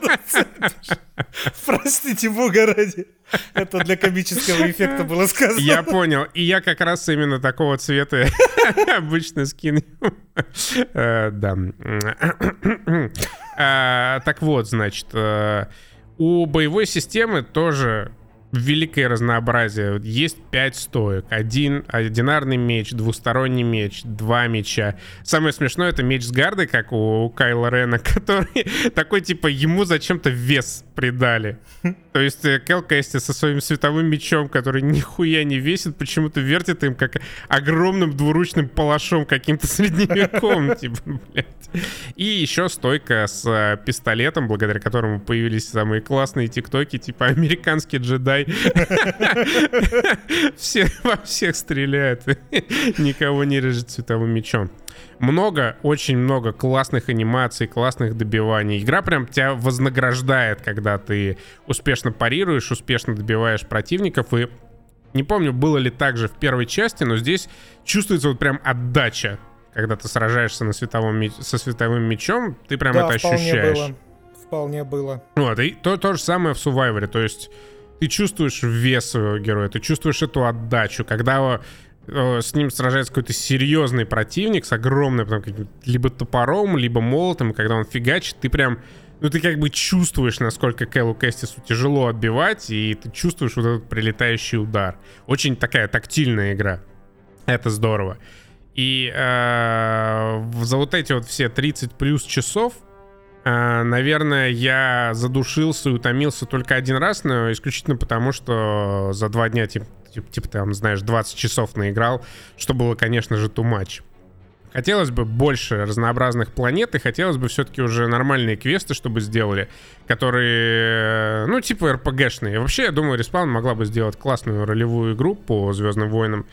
Простите бога ради. Это для комического эффекта было сказано. Я понял. И я как раз именно такого цвета обычно скин. Э, да. Э, так вот, значит, э, у боевой системы тоже великое разнообразие. Есть пять стоек. Один одинарный меч, двусторонний меч, два меча. Самое смешное это меч с гардой, как у Кайла Рена, который такой, типа, ему зачем-то вес придали. То есть э, Кел Кэсти со своим световым мечом, который нихуя не весит, почему-то вертит им как огромным двуручным палашом каким-то средневековым, типа, блядь. И еще стойка с э, пистолетом, благодаря которому появились самые классные тиктоки, типа американский джедай. Все во всех стреляют, никого не режет световым мечом много, очень много классных анимаций, классных добиваний. Игра прям тебя вознаграждает, когда ты успешно парируешь, успешно добиваешь противников. И не помню, было ли так же в первой части, но здесь чувствуется вот прям отдача. Когда ты сражаешься на световом меч... со световым мечом, ты прям да, это ощущаешь. Было. Вполне было. Вот, и то, то же самое в Survivor. То есть ты чувствуешь вес своего героя, ты чувствуешь эту отдачу. Когда с ним сражается какой-то серьезный противник с огромным там, либо топором, либо молотом, и когда он фигачит, ты прям ну, ты как бы чувствуешь, насколько Кэллу Кэстису тяжело отбивать, и ты чувствуешь вот этот прилетающий удар. Очень такая тактильная игра. Это здорово. И э, за вот эти вот все 30 плюс часов, э, наверное, я задушился и утомился только один раз, но исключительно потому, что за два дня типа, типа, типа там, знаешь, 20 часов наиграл, что было, конечно же, too much. Хотелось бы больше разнообразных планет, и хотелось бы все-таки уже нормальные квесты, чтобы сделали, которые, ну, типа РПГшные. Вообще, я думаю, Respawn могла бы сделать классную ролевую игру по Звездным войнам,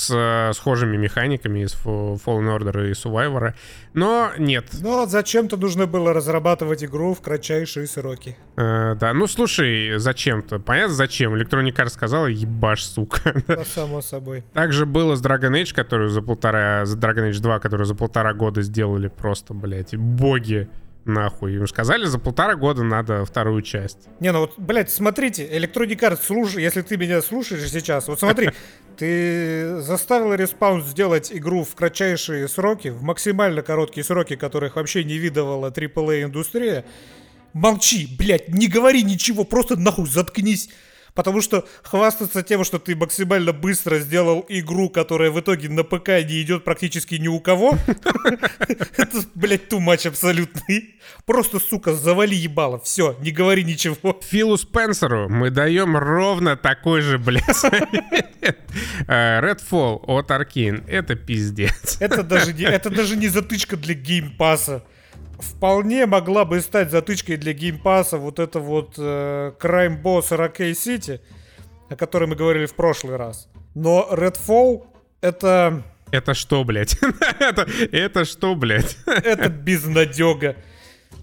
с э, схожими механиками из Fallen Order и Survivor. Но нет. Но зачем-то нужно было разрабатывать игру в кратчайшие сроки. Э, да, ну слушай, зачем-то. Понятно, зачем. Electronic Arts сказала, ебашь, сука. Да, само собой. Также было с Dragon Age, которую за полтора... За Dragon Age 2, которую за полтора года сделали просто, блядь, боги нахуй. Им сказали, за полтора года надо вторую часть. Не, ну вот, блядь, смотрите, Electronic Arts, слушай, если ты меня слушаешь сейчас, вот смотри, ты заставил Respawn сделать игру в кратчайшие сроки, в максимально короткие сроки, которых вообще не видывала AAA-индустрия. Молчи, блядь, не говори ничего, просто нахуй заткнись. Потому что хвастаться тем, что ты максимально быстро сделал игру, которая в итоге на ПК не идет практически ни у кого, это, блядь, too much абсолютный. Просто, сука, завали ебало. Все, не говори ничего. Филу Спенсеру мы даем ровно такой же, блядь, э, Redfall от Arkane. Это пиздец. Это даже не, это даже не затычка для геймпаса вполне могла бы стать затычкой для геймпаса вот это вот э, Crime Boss Arcade City, о которой мы говорили в прошлый раз. Но Redfall это... Это что, блядь? это, это что, блядь? это безнадега.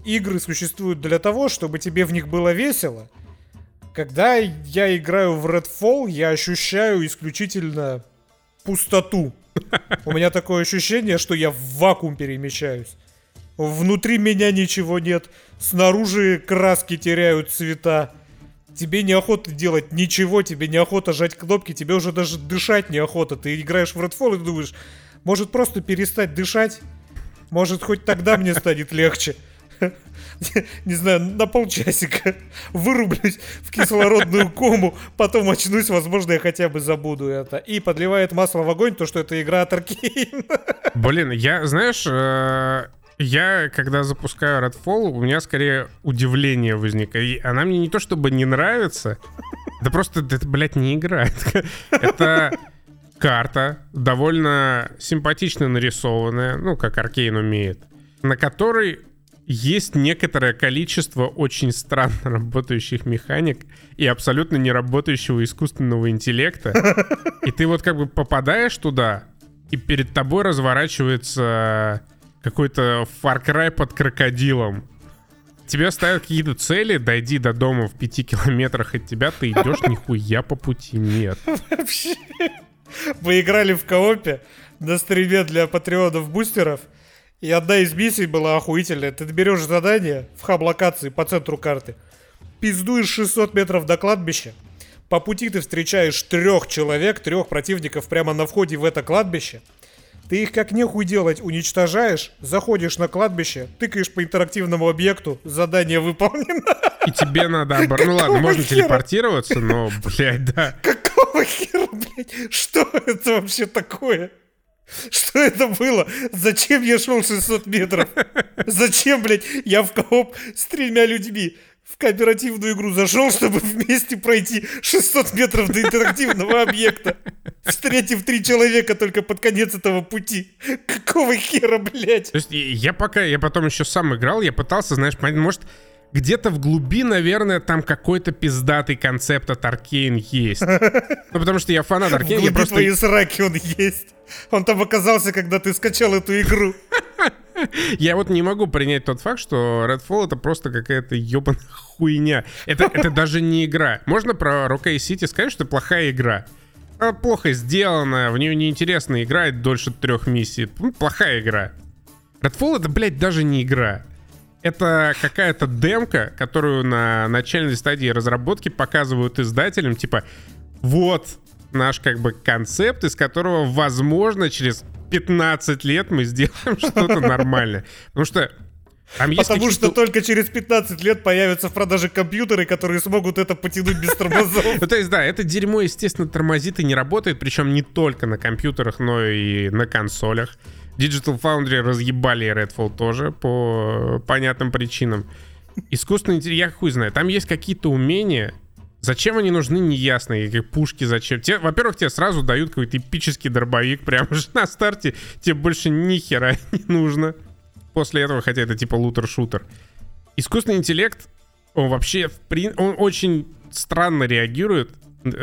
Игры существуют для того, чтобы тебе в них было весело. Когда я играю в Redfall, я ощущаю исключительно пустоту. У меня такое ощущение, что я в вакуум перемещаюсь. Внутри меня ничего нет. Снаружи краски теряют цвета. Тебе неохота делать ничего, тебе неохота жать кнопки, тебе уже даже дышать неохота. Ты играешь в Redfall и думаешь, может просто перестать дышать? Может, хоть тогда мне станет легче. Не знаю, на полчасика вырублюсь в кислородную кому, потом очнусь, возможно, я хотя бы забуду это. И подливает масло в огонь, то, что это игра от Arkane. Блин, я, знаешь, э, я, когда запускаю Redfall, у меня скорее удивление возникает. И она мне не то чтобы не нравится, да просто, это, блядь, не игра. Это карта, довольно симпатично нарисованная, ну, как Аркейн умеет, на которой есть некоторое количество очень странно работающих механик и абсолютно не работающего искусственного интеллекта. И ты вот как бы попадаешь туда, и перед тобой разворачивается какой-то Far Cry под крокодилом. Тебе ставят какие-то цели, дойди до дома в пяти километрах от тебя, ты идешь нихуя по пути нет. Вообще. Вы играли в коопе на стриме для патреонов-бустеров, и одна из миссий была охуительная. Ты берешь задание в хаб-локации по центру карты, пиздуешь 600 метров до кладбища, по пути ты встречаешь трех человек, трех противников прямо на входе в это кладбище – ты их как нехуй делать уничтожаешь, заходишь на кладбище, тыкаешь по интерактивному объекту, задание выполнено. И тебе надо обор... Ну ладно, можно хера? телепортироваться, но, блядь, да. Какого хера, блядь? Что это вообще такое? Что это было? Зачем я шел 600 метров? Зачем, блядь, я в кооп с тремя людьми? В кооперативную игру зашел, чтобы вместе пройти 600 метров до интерактивного объекта, встретив три человека только под конец этого пути. Какого хера, блядь? То есть я пока, я потом еще сам играл, я пытался, знаешь, может, где-то в глуби, наверное, там какой-то пиздатый концепт от Аркейн есть. Ну, потому что я фанат Аркейн. Глуби просто... твоей сраки он есть. Он там оказался, когда ты скачал эту игру. Я вот не могу принять тот факт, что Redfall это просто какая-то ебаная хуйня. Это, это даже не игра. Можно про Rock City сказать, что плохая игра. Она плохо сделана, в нее неинтересно играть дольше трех миссий. Ну, плохая игра. Redfall это, блядь, даже не игра. Это какая-то демка, которую на начальной стадии разработки показывают издателям, типа, вот наш как бы концепт, из которого, возможно, через 15 лет мы сделаем что-то нормальное. Потому что там есть Потому что только через 15 лет появятся в продаже компьютеры, которые смогут это потянуть без тормозов. Ну, то есть, да, это дерьмо, естественно, тормозит и не работает, причем не только на компьютерах, но и на консолях. Digital Foundry разъебали Redfall тоже по понятным причинам. Искусственный интеллект, я хуй знаю, там есть какие-то умения, Зачем они нужны, неясно. И пушки зачем. Те, во-первых, тебе сразу дают какой-то эпический дробовик прямо же на старте. Тебе больше ни хера не нужно. После этого, хотя это типа лутер-шутер. Искусственный интеллект, он вообще, он очень странно реагирует.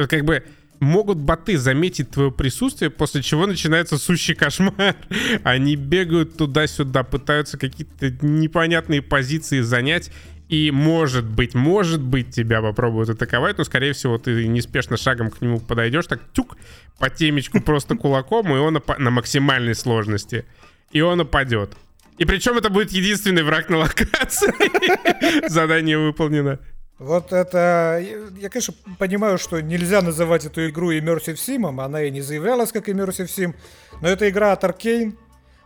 Как бы могут боты заметить твое присутствие, после чего начинается сущий кошмар. Они бегают туда-сюда, пытаются какие-то непонятные позиции занять. И может быть, может быть, тебя попробуют атаковать, но, скорее всего, ты неспешно шагом к нему подойдешь, так тюк, по темечку просто кулаком, и он на максимальной сложности. И он упадет. И причем это будет единственный враг на локации. Задание выполнено. Вот это... Я, конечно, понимаю, что нельзя называть эту игру Immersive Sim, она и не заявлялась как Immersive Sim, но это игра от Arkane.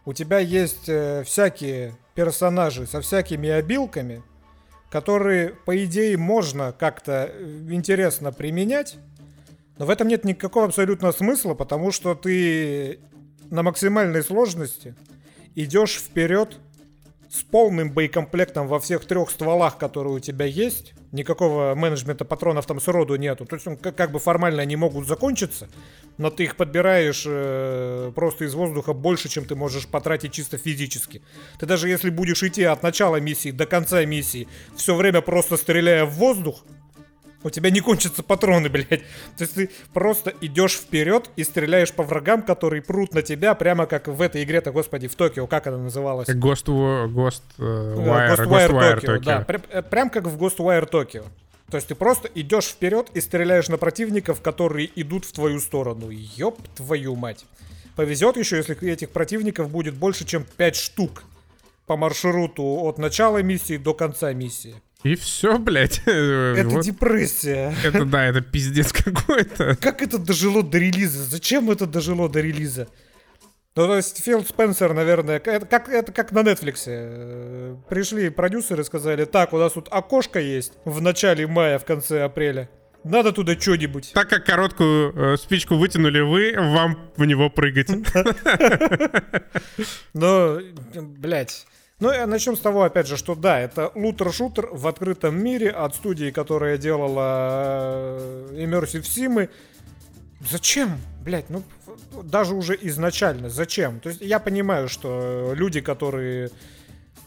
У тебя есть э, всякие персонажи со всякими обилками, которые, по идее, можно как-то э, интересно применять, но в этом нет никакого абсолютного смысла, потому что ты на максимальной сложности идешь вперед с полным боекомплектом во всех трех стволах, которые у тебя есть. Никакого менеджмента патронов там сроду нету. То есть он как, как бы формально они могут закончиться, но ты их подбираешь э, просто из воздуха больше, чем ты можешь потратить чисто физически. Ты даже если будешь идти от начала миссии до конца миссии, все время просто стреляя в воздух, у тебя не кончатся патроны, блядь. То есть ты просто идешь вперед и стреляешь по врагам, которые прут на тебя, прямо как в этой игре-то, господи, в Токио, как она называлась? Ghost, Ghost, uh, Wire, Ghostwire, Ghostwire Tokyo. Да, прям, э, прям как в Ghostwire Tokyo. То есть ты просто идешь вперед и стреляешь на противников, которые идут в твою сторону. Ёб твою мать. Повезет еще, если этих противников будет больше, чем 5 штук по маршруту от начала миссии до конца миссии. И все, блядь. Это вот. депрессия. Это да, это пиздец какой-то. Как это дожило до релиза? Зачем это дожило до релиза? Ну, то есть Фил Спенсер, наверное, это как, это как на Netflix. Э, пришли продюсеры, сказали, так, у нас тут окошко есть в начале мая, в конце апреля. Надо туда что-нибудь. Так как короткую э, спичку вытянули вы, вам в него прыгать. Но, блядь. Ну, и начнем с того, опять же, что да, это лутер-шутер в открытом мире от студии, которая делала э, Immersive Sim. Зачем? Блять, ну, даже уже изначально, зачем? То есть я понимаю, что люди, которые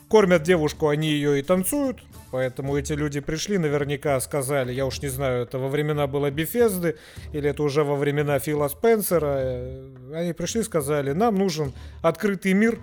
кормят девушку, они ее и танцуют, поэтому эти люди пришли, наверняка сказали, я уж не знаю, это во времена было Бефезды, или это уже во времена Фила Спенсера, э, они пришли, сказали, нам нужен открытый мир,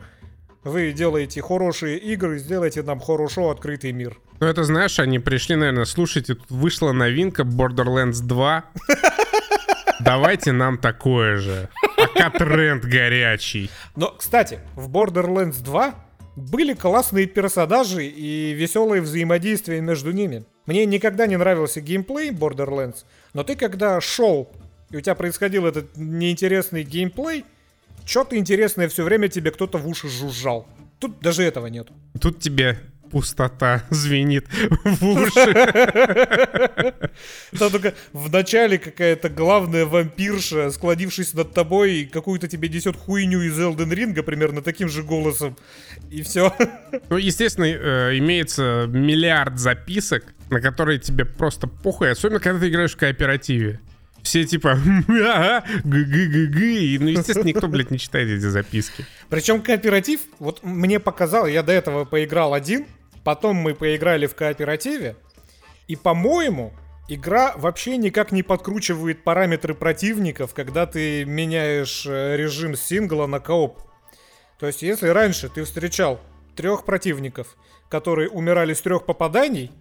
вы делаете хорошие игры, сделайте нам хорошо открытый мир. Ну это знаешь, они пришли, наверное, слушайте, тут вышла новинка Borderlands 2. Давайте нам такое же. Пока тренд горячий. Но, кстати, в Borderlands 2 были классные персонажи и веселые взаимодействия между ними. Мне никогда не нравился геймплей Borderlands, но ты когда шел, и у тебя происходил этот неинтересный геймплей, что-то интересное все время тебе кто-то в уши жужжал. Тут даже этого нет. Тут тебе пустота звенит в уши. Там только в начале какая-то главная вампирша, склонившись над тобой, какую-то тебе несет хуйню из Элден Ринга примерно таким же голосом. И все. Ну, естественно, э, имеется миллиард записок, на которые тебе просто похуй, особенно когда ты играешь в кооперативе. Все типа ага, г г г г Ну, естественно, никто, блядь, не читает эти записки. Причем кооператив, вот мне показал, я до этого поиграл один, Потом мы поиграли в кооперативе, и, по-моему, игра вообще никак не подкручивает параметры противников, когда ты меняешь э, режим сингла на кооп. То есть, если раньше ты встречал трех противников, которые умирали с трех попаданий,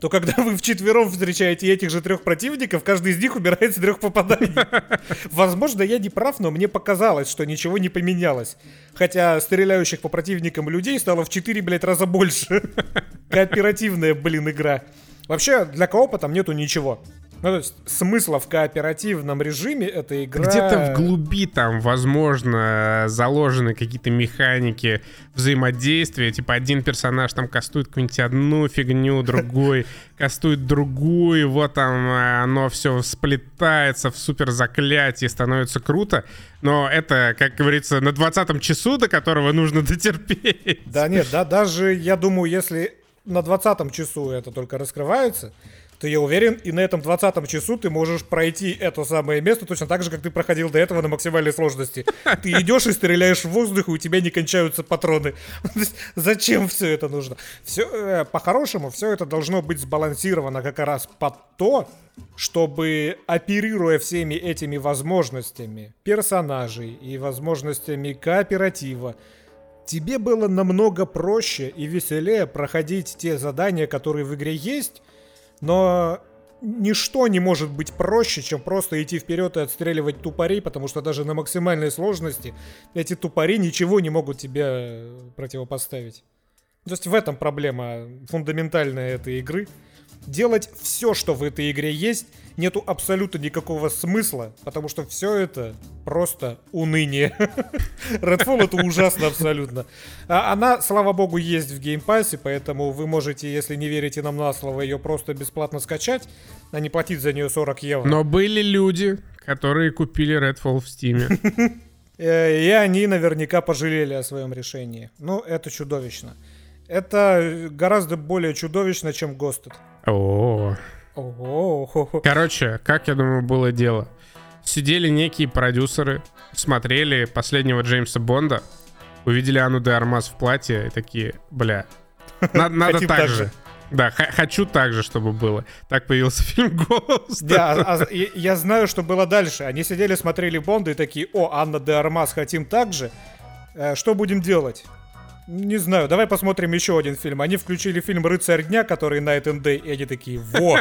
то когда вы вчетвером встречаете этих же трех противников, каждый из них умирает с трех попаданий. Возможно, я не прав, но мне показалось, что ничего не поменялось. Хотя стреляющих по противникам людей стало в 4, блядь, раза больше. Кооперативная, блин, игра. Вообще, для коопа там нету ничего. Ну, то есть смысла в кооперативном режиме эта игра... Где-то в глуби там, возможно, заложены какие-то механики взаимодействия. Типа один персонаж там кастует какую-нибудь одну фигню, другой кастует другую. Вот там э, оно все сплетается в супер заклятие, становится круто. Но это, как говорится, на 20 часу, до которого нужно дотерпеть. Да нет, да, даже, я думаю, если на 20 часу это только раскрывается, то я уверен, и на этом 20 часу ты можешь пройти это самое место точно так же, как ты проходил до этого на максимальной сложности. Ты идешь и стреляешь в воздух, и у тебя не кончаются патроны. Зачем все это нужно? Все, э, по-хорошему, все это должно быть сбалансировано как раз под то, чтобы, оперируя всеми этими возможностями персонажей и возможностями кооператива, тебе было намного проще и веселее проходить те задания, которые в игре есть, но ничто не может быть проще, чем просто идти вперед и отстреливать тупорей, потому что даже на максимальной сложности эти тупори ничего не могут тебе противопоставить. То есть в этом проблема фундаментальная этой игры делать все, что в этой игре есть, нету абсолютно никакого смысла, потому что все это просто уныние. Redfall это ужасно абсолютно. А она, слава богу, есть в геймпассе, поэтому вы можете, если не верите нам на слово, ее просто бесплатно скачать, а не платить за нее 40 евро. Но были люди, которые купили Redfall в Steam. Э, и они наверняка пожалели о своем решении. Ну, это чудовищно. Это гораздо более чудовищно, чем Ghosted. О. Короче, как я думаю, было дело. Сидели некие продюсеры, смотрели последнего Джеймса Бонда, увидели Анну де Армаз в платье и такие, бля, надо, надо так же. Да, хочу так же, чтобы было. Так появился фильм «Голос». Да, а, а, я, я знаю, что было дальше. Они сидели, смотрели Бонда и такие, о, Анна де Армаз, хотим так же. Э, что будем делать? Не знаю, давай посмотрим еще один фильм. Они включили фильм «Рыцарь дня», который Night and Day, и они такие, во,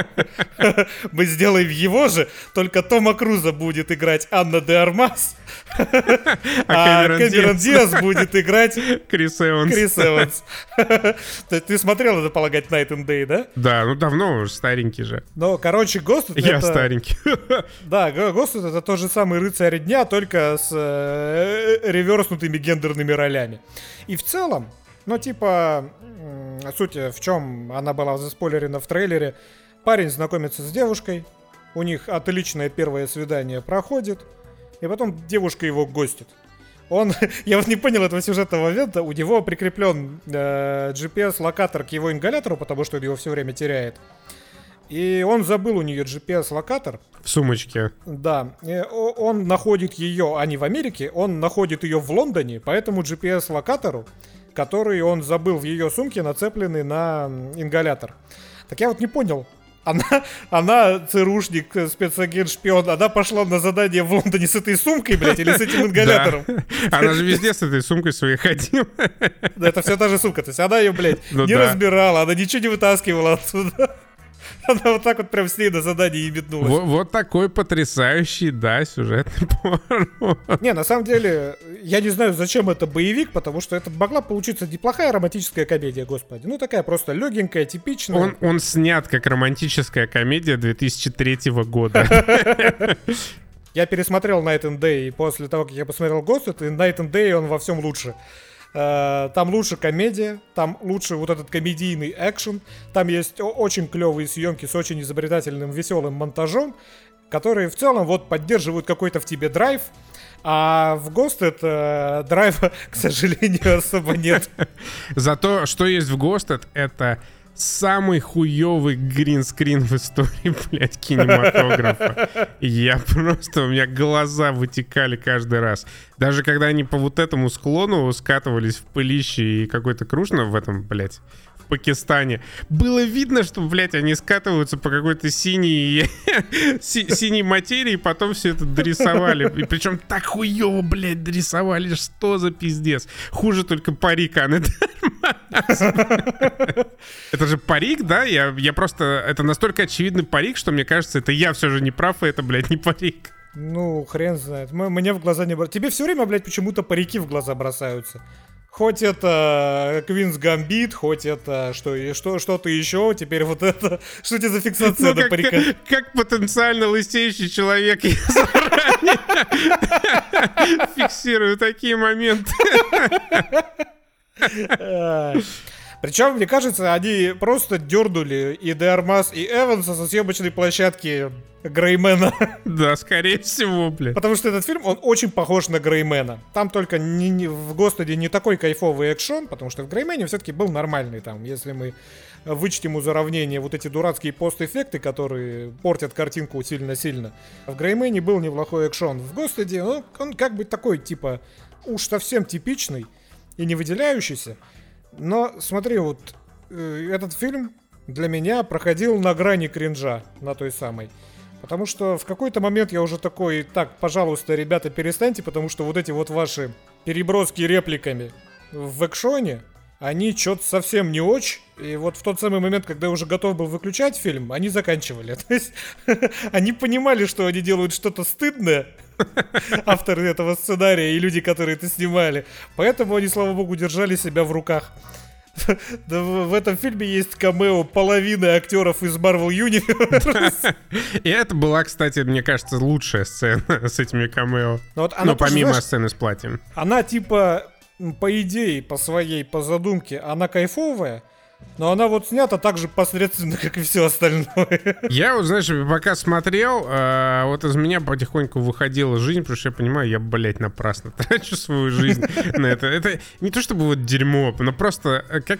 мы сделаем его же, только Тома Круза будет играть Анна де Армас, а Кэмерон Диас будет играть Крис Эванс. Крис Эванс. Ты смотрел, надо полагать, Night and Day, да? Да, ну давно уже, старенький же. Ну, короче, Гост Я старенький. Да, Гост это тот же самый «Рыцарь дня», только с э, реверснутыми гендерными ролями. И в целом, ну, типа, суть в чем она была заспойлерена в трейлере. Парень знакомится с девушкой, у них отличное первое свидание проходит, и потом девушка его гостит. Он, я вот не понял этого сюжетного момента, у него прикреплен э, GPS-локатор к его ингалятору, потому что он его все время теряет. И он забыл у нее GPS-локатор. В сумочке. Да. Он находит ее, а не в Америке, он находит ее в Лондоне, поэтому GPS-локатору, который он забыл в ее сумке, нацепленный на ингалятор. Так я вот не понял, она, она ЦРУшник, спецагент, шпион, она пошла на задание в Лондоне с этой сумкой, блядь, или с этим ингалятором. Она же везде с этой сумкой своей ходила. Да, это все та же сумка. То есть она ее, блядь, ну, не да. разбирала, она ничего не вытаскивала оттуда. Она вот так вот прям с ней на задание и метнулась. Вот, вот такой потрясающий, да, сюжетный порно. Не, на самом деле, я не знаю, зачем это боевик, потому что это могла получиться неплохая романтическая комедия, господи. Ну, такая просто легенькая, типичная. Он, он снят как романтическая комедия 2003 года. Я пересмотрел Night and Day, и после того, как я посмотрел Ghost, и Night and Day он во всем лучше. Э, там лучше комедия, там лучше вот этот комедийный экшен, там есть очень клевые съемки с очень изобретательным, веселым монтажом, которые в целом вот поддерживают какой-то в тебе драйв, а в Ghosted э, драйва, к сожалению, особо нет. Зато что есть в Ghosted, это самый хуёвый гринскрин в истории, блядь, кинематографа. Я просто, у меня глаза вытекали каждый раз. Даже когда они по вот этому склону скатывались в пылище и какой-то кружно в этом, блядь, Пакистане, было видно, что, блядь, они скатываются по какой-то синей, синей материи, и потом все это дорисовали. И причем так хуёво, блядь, дорисовали, что за пиздец. Хуже только парик Анны Это же парик, да? Я, я просто... Это настолько очевидный парик, что мне кажется, это я все же не прав, и это, блядь, не парик. Ну, хрен знает. Мне в глаза не... Тебе все время, блядь, почему-то парики в глаза бросаются. Хоть это Квинс Гамбит, хоть это что, что, что-то еще, теперь вот это... Что это за фиксация ну, как, парика? Как, как потенциально лысеющий человек я фиксирую такие моменты. Причем, мне кажется, они просто дернули и Деармас, и Эванса со съемочной площадки Греймена. Да, скорее всего, блядь. Потому что этот фильм, он очень похож на Греймена. Там только не, не, в Господе не такой кайфовый экшон, потому что в Греймене все-таки был нормальный там, если мы вычтем из уравнения вот эти дурацкие пост-эффекты, которые портят картинку сильно-сильно. В Греймене был неплохой экшон. В Господе, ну, он как бы такой, типа, уж совсем типичный и не выделяющийся. Но смотри, вот э, этот фильм для меня проходил на грани кринжа, на той самой. Потому что в какой-то момент я уже такой, так, пожалуйста, ребята, перестаньте, потому что вот эти вот ваши переброски репликами в экшоне, они что-то совсем не очень. И вот в тот самый момент, когда я уже готов был выключать фильм, они заканчивали. То есть они понимали, что они делают что-то стыдное, авторы этого сценария и люди, которые это снимали. Поэтому они, слава богу, держали себя в руках. Да в этом фильме есть камео половины актеров из Marvel Universe. И это была, кстати, мне кажется, лучшая сцена с этими камео. Ну, вот ну помимо знаешь, сцены с платьем. Она типа, по идее, по своей, по задумке, она кайфовая, но она вот снята так же посредственно, как и все остальное. Я вот, знаешь, пока смотрел, э, вот из меня потихоньку выходила жизнь, потому что я понимаю, я, блядь, напрасно трачу свою жизнь на это. Это не то чтобы вот дерьмо, но просто э, как,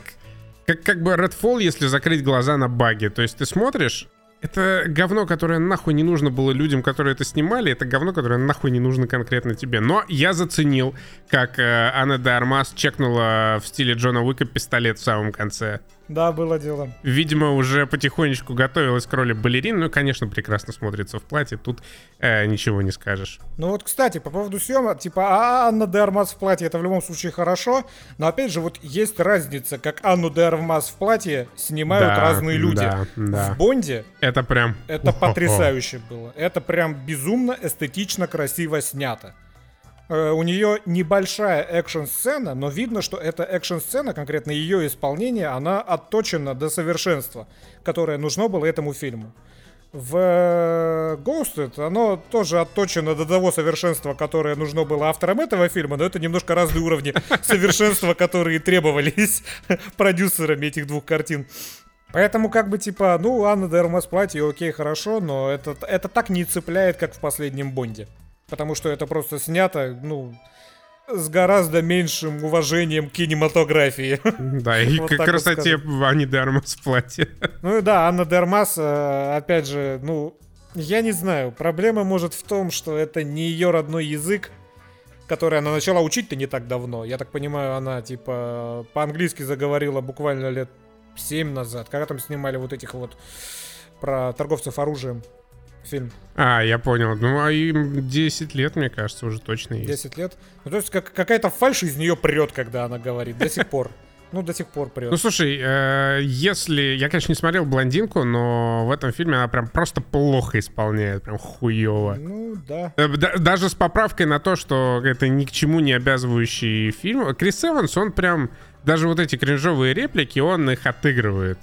как, как бы Redfall, если закрыть глаза на баги. То есть ты смотришь, это говно, которое нахуй не нужно было людям, которые это снимали. Это говно, которое нахуй не нужно конкретно тебе. Но я заценил, как э, Анна де Армас чекнула в стиле Джона Уика пистолет в самом конце. Да, было дело. Видимо, уже потихонечку готовилась к роли балерин. Ну, конечно, прекрасно смотрится в платье. Тут э, ничего не скажешь. Ну вот, кстати, по поводу съемок, типа, а Анна де Армас в платье, это в любом случае хорошо. Но опять же, вот есть разница, как Анну де Армас в платье снимают Да, разные люди. да, да. В Бонде Это прям... это О-хо-хо. потрясающе было. Это прям безумно эстетично красиво снято. Э, У нее небольшая экшн-сцена, но видно, что эта экшн-сцена, конкретно ее исполнение, она отточена до совершенства, которое нужно было этому фильму. В э, Ghosted оно тоже отточено до того совершенства, которое нужно было авторам этого фильма, но это немножко разные уровни совершенства, которые требовались продюсерами этих двух картин. Поэтому как бы типа, ну, Анна де Армас платье, окей, хорошо, но это, это так не цепляет, как в последнем Бонде. Потому что это просто снято, ну, с гораздо меньшим уважением к кинематографии. Да, и Вот к так вот красоте Ани Дармас в платье. Ну да, Анна Дермас, э, опять же, ну, я не знаю, проблема может в том, что это не ее родной язык, который она начала учить-то не так давно. Я так понимаю, она, типа, по-английски заговорила буквально лет 7 назад, когда там снимали вот этих вот про торговцев оружием фильм. А, я понял. Ну, а им 10 лет, мне кажется, уже точно есть. 10 лет. Ну, то есть как, какая-то фальшь из нее прет, когда она говорит, до сих пор. Ну, до сих пор прет. Ну, слушай, э, если... Я, конечно, не смотрел «Блондинку», но в этом фильме она прям просто плохо исполняет, прям хуево. Ну, да. Э, да- Даже с поправкой на то, что это ни к чему не обязывающий фильм. Крис Эванс, он прям... Даже вот эти кринжовые реплики, он их отыгрывает.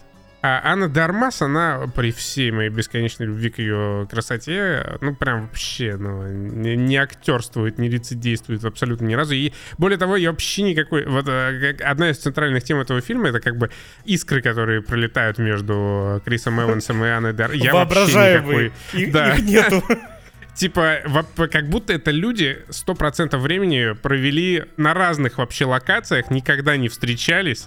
А Анна Дармас, она при всей моей бесконечной любви к ее красоте, ну прям вообще, ну, не, не актерствует, не лицедействует абсолютно ни разу. И более того, я вообще никакой... Вот э, одна из центральных тем этого фильма, это как бы искры, которые пролетают между Крисом Эвансом и Анной Дар. Я вообще никакой... Их, Да. их нету. Типа, как будто это люди 100% времени провели на разных вообще локациях, никогда не встречались,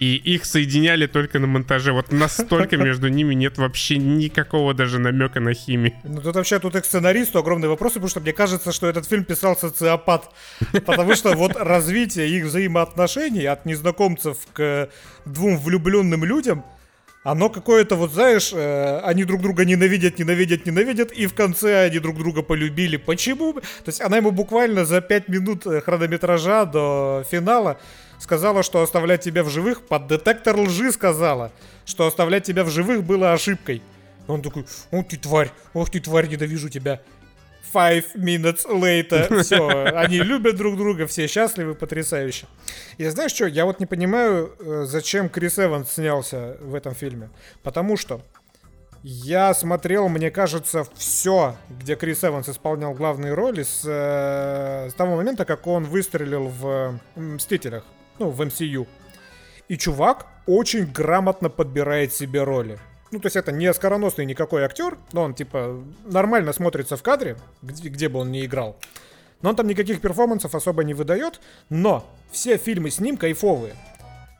и их соединяли только на монтаже. Вот настолько между ними нет вообще никакого даже намека на химию. Ну тут вообще тут и к сценаристу огромные вопросы, потому что мне кажется, что этот фильм писал социопат. Потому что вот развитие их взаимоотношений от незнакомцев к двум влюбленным людям, оно какое-то, вот знаешь, э, они друг друга ненавидят, ненавидят, ненавидят, и в конце они друг друга полюбили. Почему? То есть она ему буквально за 5 минут э, хронометража до финала сказала, что оставлять тебя в живых, под детектор лжи сказала, что оставлять тебя в живых было ошибкой. Он такой, ох ты тварь, ох ты тварь, ненавижу тебя. Five minutes later. Все, они любят друг друга, все счастливы, потрясающе. И знаешь что, я вот не понимаю, э, зачем Крис Эванс снялся в этом фильме. Потому что я смотрел, мне кажется, все, где Крис Эванс исполнял главные роли с, э, с того момента, как он выстрелил в «Мстителях», ну, в MCU. И чувак очень грамотно подбирает себе роли. Ну, то есть это не оскароносный никакой актер, но он, типа, нормально смотрится в кадре, где, где бы он ни играл. Но он там никаких перформансов особо не выдает, но все фильмы с ним кайфовые.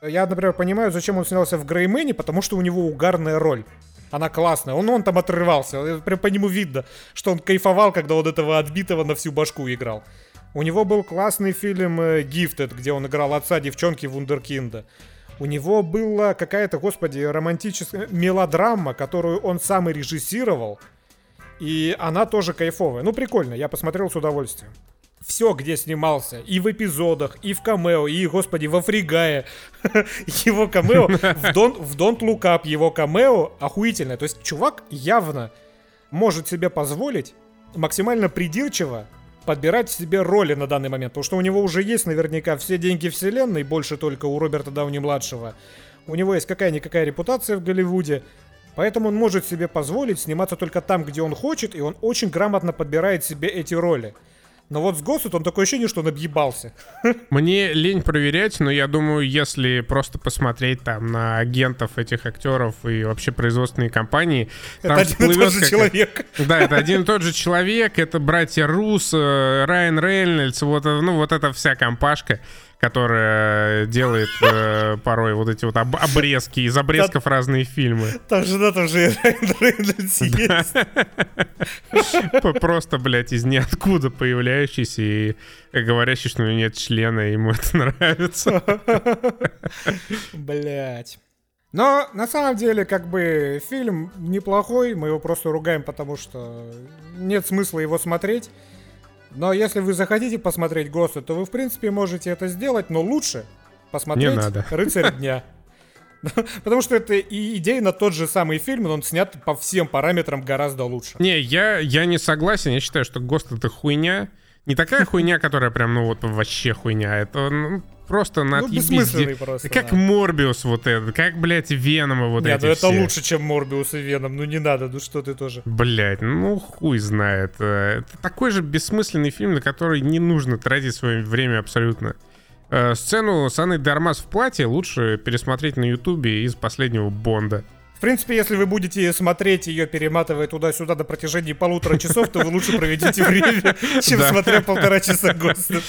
Я, например, понимаю, зачем он снялся в Греймене, потому что у него угарная роль. Она классная. Он, он там отрывался. Прям по нему видно, что он кайфовал, когда он этого отбитого на всю башку играл. У него был классный фильм э, Gifted, где он играл отца девчонки Вундеркинда. У него была какая-то, господи, романтическая мелодрама, которую он сам и режиссировал. И она тоже кайфовая. Ну, прикольно, я посмотрел с удовольствием. Все, где снимался, и в эпизодах, и в камео, и, господи, во Фригае. Его камео, в Don't, в Don't Look Up его камео охуительное. То есть чувак явно может себе позволить максимально придирчиво подбирать себе роли на данный момент. Потому что у него уже есть наверняка все деньги вселенной, больше только у Роберта Дауни-младшего. У него есть какая-никакая репутация в Голливуде. Поэтому он может себе позволить сниматься только там, где он хочет, и он очень грамотно подбирает себе эти роли. Но вот с Госут он такое ощущение, что он объебался. Мне лень проверять, но я думаю, если просто посмотреть там на агентов этих актеров и вообще производственные компании, Это там один и тот же какая- человек. Да, это один и тот же человек, это братья Рус, э, Райан Рейнольдс, вот, э, ну, вот эта вся компашка, которая делает э, порой вот эти вот об- обрезки, из обрезков разные фильмы. Там же, да, там же Просто, блядь, из ниоткуда появляющийся и говорящий, что у него нет члена, ему это нравится. Блять. Но на самом деле, как бы, фильм неплохой, мы его просто ругаем, потому что нет смысла его смотреть. Но если вы захотите посмотреть ГОСТы, то вы, в принципе, можете это сделать, но лучше посмотреть Не надо. «Рыцарь дня». Потому что это и идея на тот же самый фильм, но он снят по всем параметрам гораздо лучше. Не, я, я не согласен. Я считаю, что ГОСТ это хуйня. Не такая хуйня, которая прям, ну вот вообще хуйня. Это ну, просто на Ну, бессмысленный просто. Как да. Морбиус вот этот, как, блядь, Венома вот Нет, эти ну это все. лучше, чем Морбиус и Веном. Ну не надо, ну что ты тоже. Блять, ну хуй знает. Э, Это такой же бессмысленный фильм, на который не нужно тратить свое время абсолютно. Э, Сцену с Анной Дармас в платье лучше пересмотреть на Ютубе из последнего Бонда. В принципе, если вы будете смотреть ее, перематывая туда-сюда на протяжении полутора часов, то вы лучше проведите время, чем смотря полтора часа ГОСТов.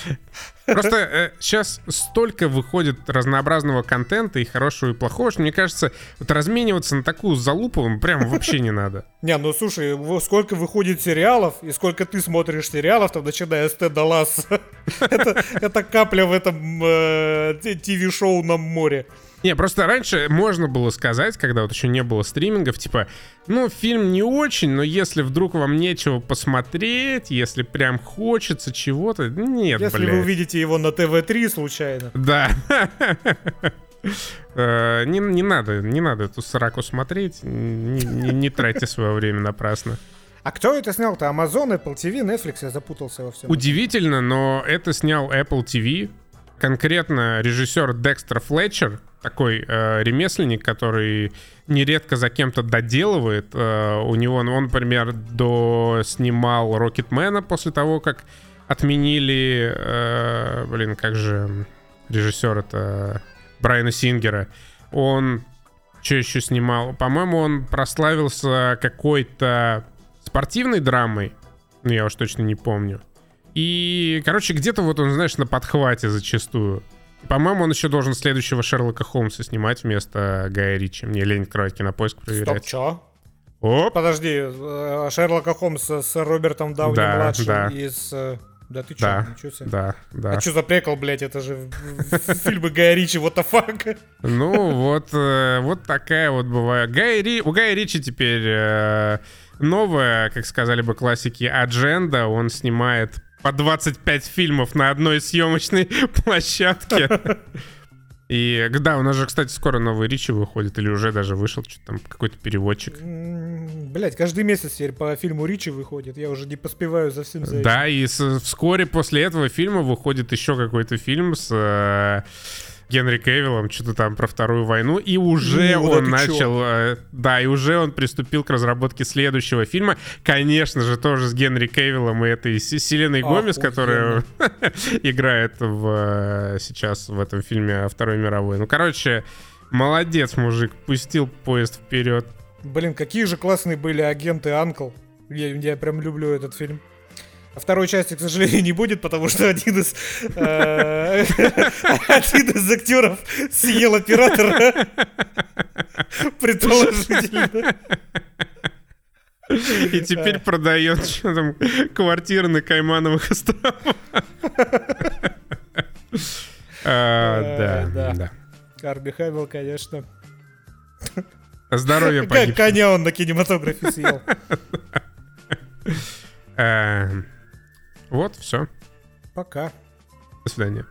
Просто сейчас столько выходит разнообразного контента и хорошего и плохого, что мне кажется, вот размениваться на такую залупу прям вообще не надо. Не, ну слушай, сколько выходит сериалов, и сколько ты смотришь сериалов, там, начиная с Теда Ласса. это, это капля в этом э, ТВ-шоу на море. Не, просто раньше можно было сказать, когда вот еще не было стримингов, типа, ну, фильм не очень, но если вдруг вам нечего посмотреть, если прям хочется чего-то, нет, Если блядь. вы увидите его на ТВ-3 случайно. Да. Э, Не, не надо, не надо эту сраку смотреть, не, не- не тратьте свое время напрасно. А кто это снял-то? Amazon, Apple TV, Netflix? Я запутался во всем. Удивительно, но это снял Apple TV. Конкретно режиссер Декстер Флетчер, такой э, ремесленник, который нередко за кем-то доделывает. Э, у него, ну, он, например, до снимал Рокетмена после того, как отменили, э, блин, как же режиссер это Брайана Сингера. Он что еще снимал? По-моему, он прославился какой-то спортивной драмой. Ну, я уж точно не помню. И, короче, где-то вот он, знаешь, на подхвате зачастую. По-моему, он еще должен следующего Шерлока Холмса снимать вместо Гая Ричи. Мне лень открывать кинопоиск Стоп, проверять. чё? Оп! Подожди, э, Шерлока Холмса с Робертом Дауни Да, младшим да. из... э, Да ты чё, Да, ничего себе. да, да. А что за прикол, блядь, это же фильмы Гая Ричи, what the fuck? Ну, вот, э, вот такая вот бывает. Гай Ри... У Гая Ричи теперь э, новая, как сказали бы классики, адженда. Он снимает по 25 фильмов на одной съемочной площадке. И да, у нас же, кстати, скоро новый Ричи выходит, или уже даже вышел, что там какой-то переводчик. Блять, каждый месяц теперь по фильму Ричи выходит, я уже не поспеваю за всем за этим. Да, и с- вскоре после этого фильма выходит еще какой-то фильм с э, Генри Кевиллом, что-то там про Вторую войну, и уже Ну, он начал, э, да, и уже он приступил к разработке следующего фильма, конечно же, тоже с Генри Кевиллом и этой Селеной Гомес, которая играет в, э, сейчас в этом фильме о Второй мировой. Ну, короче, молодец, мужик, пустил поезд вперед. Блин, какие же классные были агенты Анкл. Я, я прям люблю этот фильм. А второй части, к сожалению, не будет, потому что один из э, один из актеров съел оператора. Предположительно. И теперь продает что там, квартиры на Каймановых островах. А, Э, Да, да. Карби Хэмилл, конечно. Здоровье Как погиб. коня он на кинематографе съел. Вот, все. Пока. До свидания.